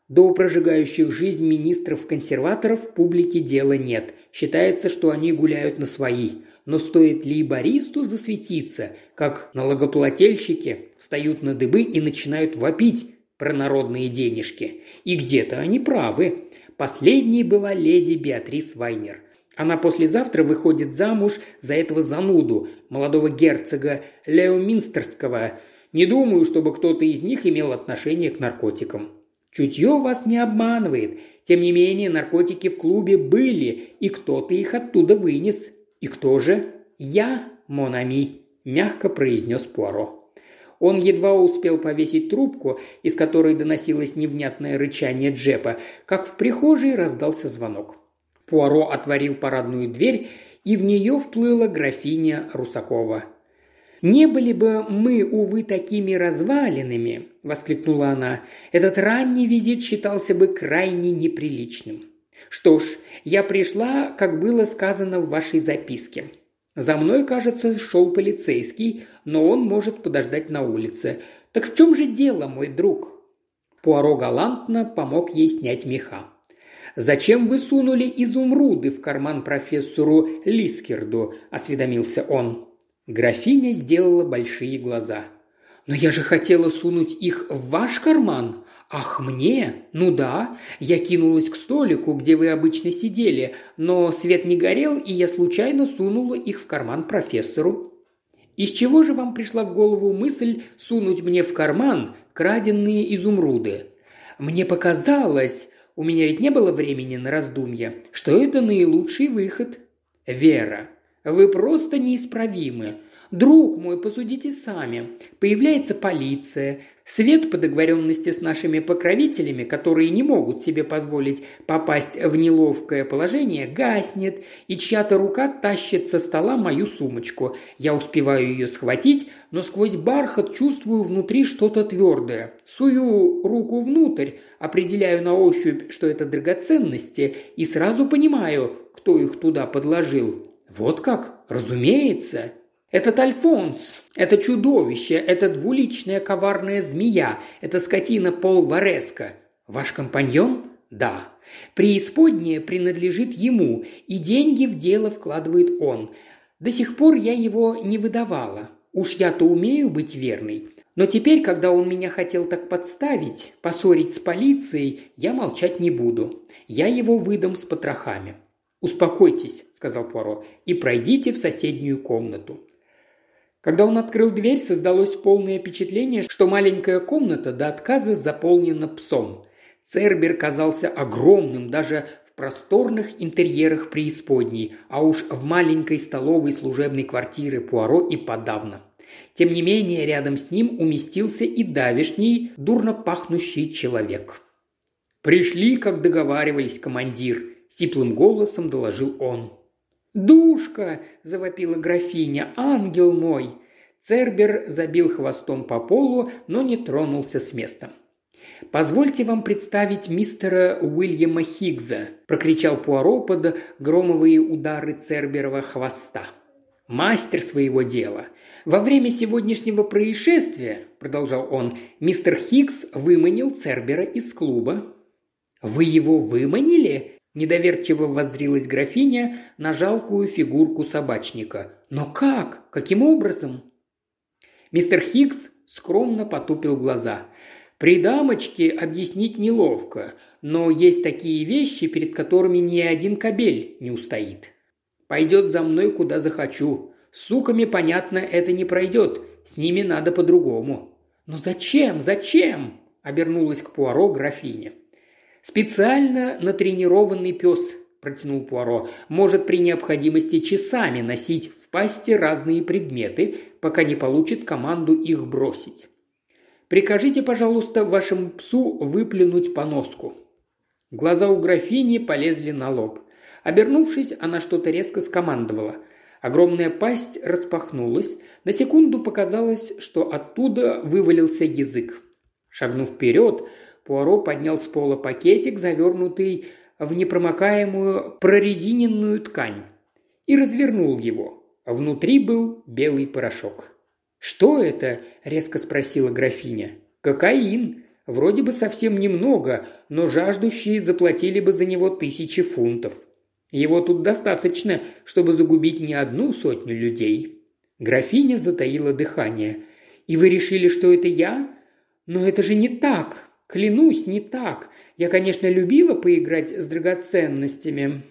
До прожигающих жизнь министров-консерваторов публике дела нет. Считается, что они гуляют на свои. Но стоит ли Бористу засветиться, как налогоплательщики встают на дыбы и начинают вопить про народные денежки. И где-то они правы. Последней была леди Беатрис Вайнер. Она послезавтра выходит замуж за этого зануду, молодого герцога Лео Минстерского. Не думаю, чтобы кто-то из них имел отношение к наркотикам. Чутье вас не обманывает. Тем не менее, наркотики в клубе были, и кто-то их оттуда вынес. И кто же? Я, Монами, мягко произнес Пуаро. Он едва успел повесить трубку, из которой доносилось невнятное рычание Джепа, как в прихожей раздался звонок. Пуаро отворил парадную дверь, и в нее вплыла графиня Русакова. «Не были бы мы, увы, такими развалинами!» – воскликнула она. «Этот ранний визит считался бы крайне неприличным. Что ж, я пришла, как было сказано в вашей записке. За мной, кажется, шел полицейский, но он может подождать на улице. Так в чем же дело, мой друг?» Пуаро галантно помог ей снять меха. «Зачем вы сунули изумруды в карман профессору Лискерду?» – осведомился он. Графиня сделала большие глаза. «Но я же хотела сунуть их в ваш карман!» «Ах, мне? Ну да. Я кинулась к столику, где вы обычно сидели, но свет не горел, и я случайно сунула их в карман профессору». «Из чего же вам пришла в голову мысль сунуть мне в карман краденные изумруды?» «Мне показалось, у меня ведь не было времени на раздумья, что это наилучший выход». «Вера, вы просто неисправимы. Друг мой, посудите сами. Появляется полиция. Свет по договоренности с нашими покровителями, которые не могут себе позволить попасть в неловкое положение, гаснет, и чья-то рука тащит со стола мою сумочку. Я успеваю ее схватить, но сквозь бархат чувствую внутри что-то твердое. Сую руку внутрь, определяю на ощупь, что это драгоценности, и сразу понимаю, кто их туда подложил. Вот как? Разумеется. Этот Альфонс, это чудовище, это двуличная коварная змея, это скотина Пол Вареска. Ваш компаньон? Да. Преисподнее принадлежит ему, и деньги в дело вкладывает он. До сих пор я его не выдавала. Уж я-то умею быть верной. Но теперь, когда он меня хотел так подставить, поссорить с полицией, я молчать не буду. Я его выдам с потрохами. «Успокойтесь», – сказал Пуаро, – «и пройдите в соседнюю комнату». Когда он открыл дверь, создалось полное впечатление, что маленькая комната до отказа заполнена псом. Цербер казался огромным даже в просторных интерьерах преисподней, а уж в маленькой столовой служебной квартиры Пуаро и подавно. Тем не менее, рядом с ним уместился и давишний, дурно пахнущий человек. «Пришли, как договаривались, командир», – сиплым голосом доложил он. «Душка!» – завопила графиня. «Ангел мой!» Цербер забил хвостом по полу, но не тронулся с места. «Позвольте вам представить мистера Уильяма Хиггза», – прокричал Пуаро под громовые удары Церберова хвоста. «Мастер своего дела. Во время сегодняшнего происшествия, – продолжал он, – мистер Хиггс выманил Цербера из клуба». «Вы его выманили?» Недоверчиво воздрилась графиня на жалкую фигурку собачника. «Но как? Каким образом?» Мистер Хиггс скромно потупил глаза. «При дамочке объяснить неловко, но есть такие вещи, перед которыми ни один кобель не устоит. Пойдет за мной, куда захочу. С суками, понятно, это не пройдет. С ними надо по-другому». «Но зачем? Зачем?» – обернулась к Пуаро графиня. «Специально натренированный пес», – протянул Пуаро, – «может при необходимости часами носить в пасти разные предметы, пока не получит команду их бросить. Прикажите, пожалуйста, вашему псу выплюнуть поноску». Глаза у графини полезли на лоб. Обернувшись, она что-то резко скомандовала. Огромная пасть распахнулась. На секунду показалось, что оттуда вывалился язык. Шагнув вперед, Пуаро поднял с пола пакетик, завернутый в непромокаемую прорезиненную ткань, и развернул его. Внутри был белый порошок. «Что это?» – резко спросила графиня. «Кокаин. Вроде бы совсем немного, но жаждущие заплатили бы за него тысячи фунтов. Его тут достаточно, чтобы загубить не одну сотню людей». Графиня затаила дыхание. «И вы решили, что это я? Но это же не так!» Клянусь, не так. Я, конечно, любила поиграть с драгоценностями,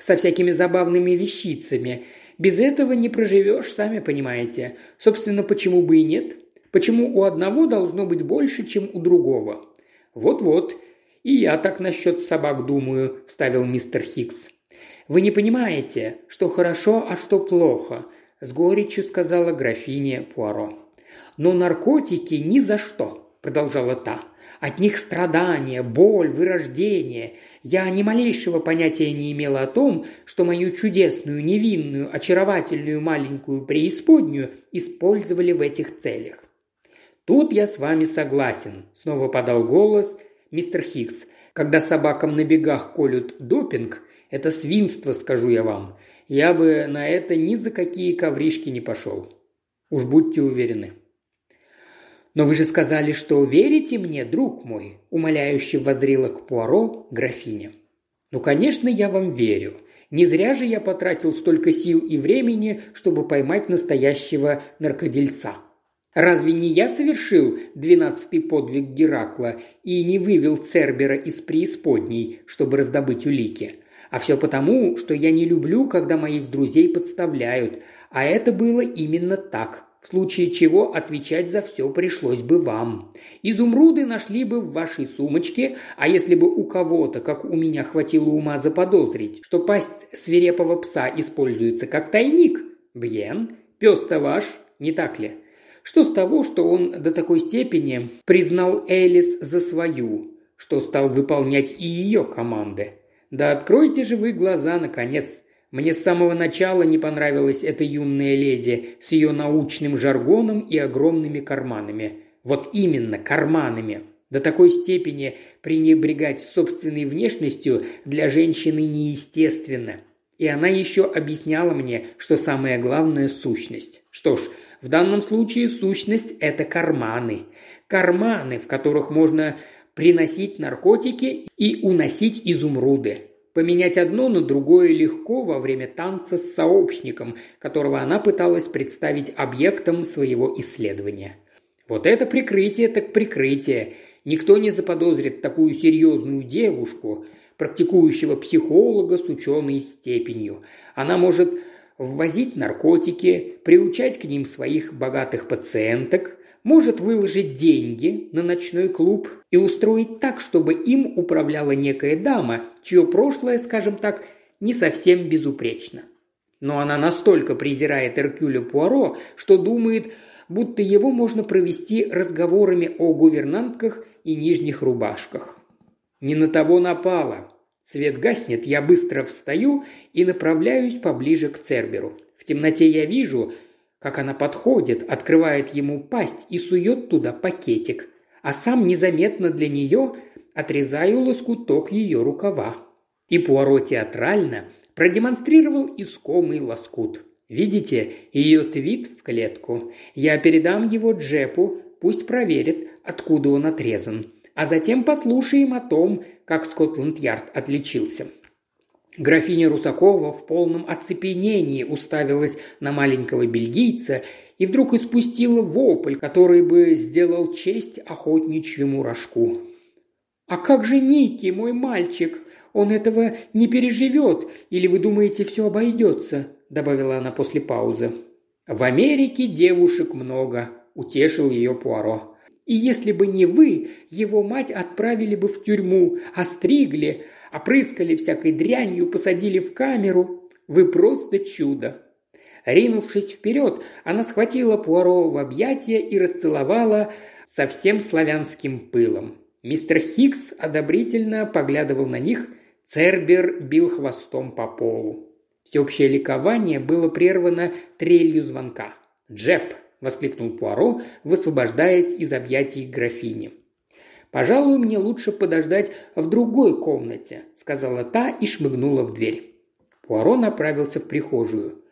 со всякими забавными вещицами. Без этого не проживешь, сами понимаете. Собственно, почему бы и нет? Почему у одного должно быть больше, чем у другого? Вот-вот. И я так насчет собак думаю, вставил мистер Хикс. Вы не понимаете, что хорошо, а что плохо, с горечью сказала графиня Пуаро. Но наркотики ни за что, продолжала та. От них страдания, боль, вырождение. Я ни малейшего понятия не имела о том, что мою чудесную, невинную, очаровательную маленькую преисподнюю использовали в этих целях. «Тут я с вами согласен», – снова подал голос мистер Хикс. «Когда собакам на бегах колют допинг, это свинство, скажу я вам. Я бы на это ни за какие ковришки не пошел. Уж будьте уверены». «Но вы же сказали, что верите мне, друг мой», – умоляюще возрила к Пуаро графиня. «Ну, конечно, я вам верю. Не зря же я потратил столько сил и времени, чтобы поймать настоящего наркодельца. Разве не я совершил двенадцатый подвиг Геракла и не вывел Цербера из преисподней, чтобы раздобыть улики? А все потому, что я не люблю, когда моих друзей подставляют, а это было именно так, в случае чего отвечать за все пришлось бы вам. Изумруды нашли бы в вашей сумочке, а если бы у кого-то, как у меня, хватило ума заподозрить, что пасть свирепого пса используется как тайник, бьен, Пес-то ваш, не так ли? Что с того, что он до такой степени признал Элис за свою, что стал выполнять и ее команды? Да откройте же вы глаза, наконец. Мне с самого начала не понравилась эта юная леди с ее научным жаргоном и огромными карманами. Вот именно, карманами. До такой степени пренебрегать собственной внешностью для женщины неестественно. И она еще объясняла мне, что самое главное – сущность. Что ж, в данном случае сущность – это карманы. Карманы, в которых можно приносить наркотики и уносить изумруды. Поменять одно на другое легко во время танца с сообщником, которого она пыталась представить объектом своего исследования. Вот это прикрытие так прикрытие. Никто не заподозрит такую серьезную девушку, практикующего психолога с ученой степенью. Она может ввозить наркотики, приучать к ним своих богатых пациенток, может выложить деньги на ночной клуб и устроить так, чтобы им управляла некая дама, чье прошлое, скажем так, не совсем безупречно. Но она настолько презирает Эркюля Пуаро, что думает, будто его можно провести разговорами о гувернантках и нижних рубашках. Не на того напала. Свет гаснет, я быстро встаю и направляюсь поближе к Церберу. В темноте я вижу, как она подходит, открывает ему пасть и сует туда пакетик, а сам незаметно для нее отрезаю лоскуток ее рукава. И Пуаро театрально продемонстрировал искомый лоскут. Видите, ее твит в клетку. Я передам его Джепу, пусть проверит, откуда он отрезан. А затем послушаем о том, как Скотланд-Ярд отличился. Графиня Русакова в полном оцепенении уставилась на маленького бельгийца и вдруг испустила вопль, который бы сделал честь охотничьему рожку. «А как же Ники, мой мальчик? Он этого не переживет, или вы думаете, все обойдется?» – добавила она после паузы. «В Америке девушек много», – утешил ее Пуаро. «И если бы не вы, его мать отправили бы в тюрьму, остригли, опрыскали всякой дрянью, посадили в камеру. Вы просто чудо!» Ринувшись вперед, она схватила Пуаро в объятия и расцеловала со всем славянским пылом. Мистер Хикс одобрительно поглядывал на них, Цербер бил хвостом по полу. Всеобщее ликование было прервано трелью звонка. «Джеб!» – воскликнул Пуаро, высвобождаясь из объятий графини. «Пожалуй, мне лучше подождать в другой комнате», – сказала та и шмыгнула в дверь. Пуаро направился в прихожую.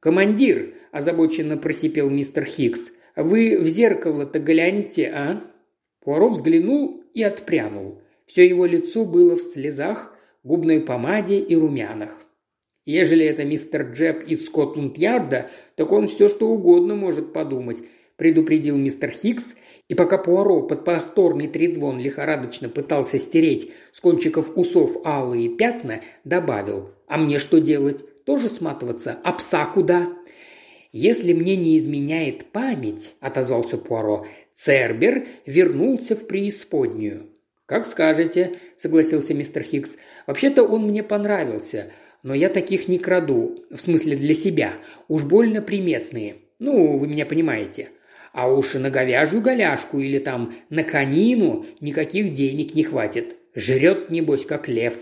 «Командир», – озабоченно просипел мистер Хикс, – «вы в зеркало-то гляньте, а?» Пуаро взглянул и отпрянул. Все его лицо было в слезах, губной помаде и румянах. Ежели это мистер Джеб из Скотланд-Ярда, так он все что угодно может подумать, предупредил мистер Хикс, и пока Пуаро под повторный трезвон лихорадочно пытался стереть с кончиков усов алые пятна, добавил «А мне что делать? Тоже сматываться? А пса куда?» «Если мне не изменяет память», – отозвался Пуаро, – «Цербер вернулся в преисподнюю». «Как скажете», – согласился мистер Хикс. «Вообще-то он мне понравился, но я таких не краду, в смысле для себя, уж больно приметные. Ну, вы меня понимаете. А уж на говяжью голяшку или там на конину никаких денег не хватит. Жрет, небось, как лев.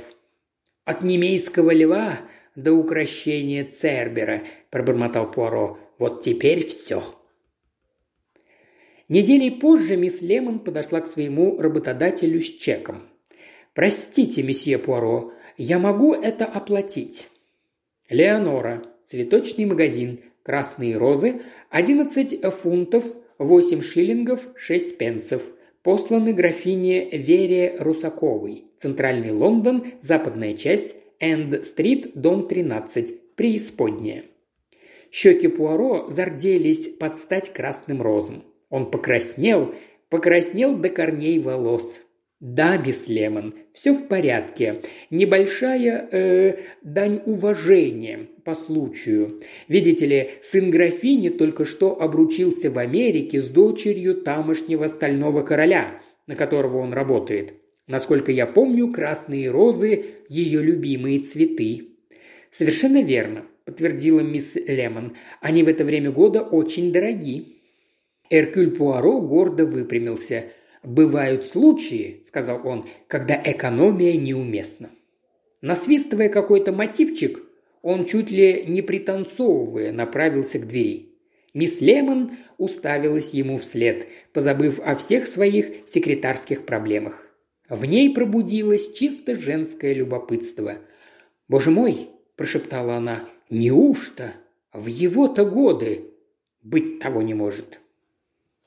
От немейского льва до укращения Цербера, пробормотал Пуаро. Вот теперь все. Неделей позже мисс Лемон подошла к своему работодателю с чеком. «Простите, месье Пуаро, я могу это оплатить». Леонора, цветочный магазин, красные розы, 11 фунтов 8 шиллингов 6 пенсов. Посланы графине Вере Русаковой. Центральный Лондон, западная часть, Энд-стрит, дом 13, преисподняя. Щеки Пуаро зарделись под стать красным розам. Он покраснел, покраснел до корней волос. «Да, мисс Лемон, все в порядке. Небольшая э, дань уважения по случаю. Видите ли, сын графини только что обручился в Америке с дочерью тамошнего стального короля, на которого он работает. Насколько я помню, красные розы – ее любимые цветы». «Совершенно верно. подтвердила мисс Лемон. «Они в это время года очень дороги». Эркюль Пуаро гордо выпрямился. «Бывают случаи», – сказал он, – «когда экономия неуместна». Насвистывая какой-то мотивчик, он чуть ли не пританцовывая направился к двери. Мисс Лемон уставилась ему вслед, позабыв о всех своих секретарских проблемах. В ней пробудилось чисто женское любопытство. «Боже мой!» – прошептала она. «Неужто? В его-то годы? Быть того не может!»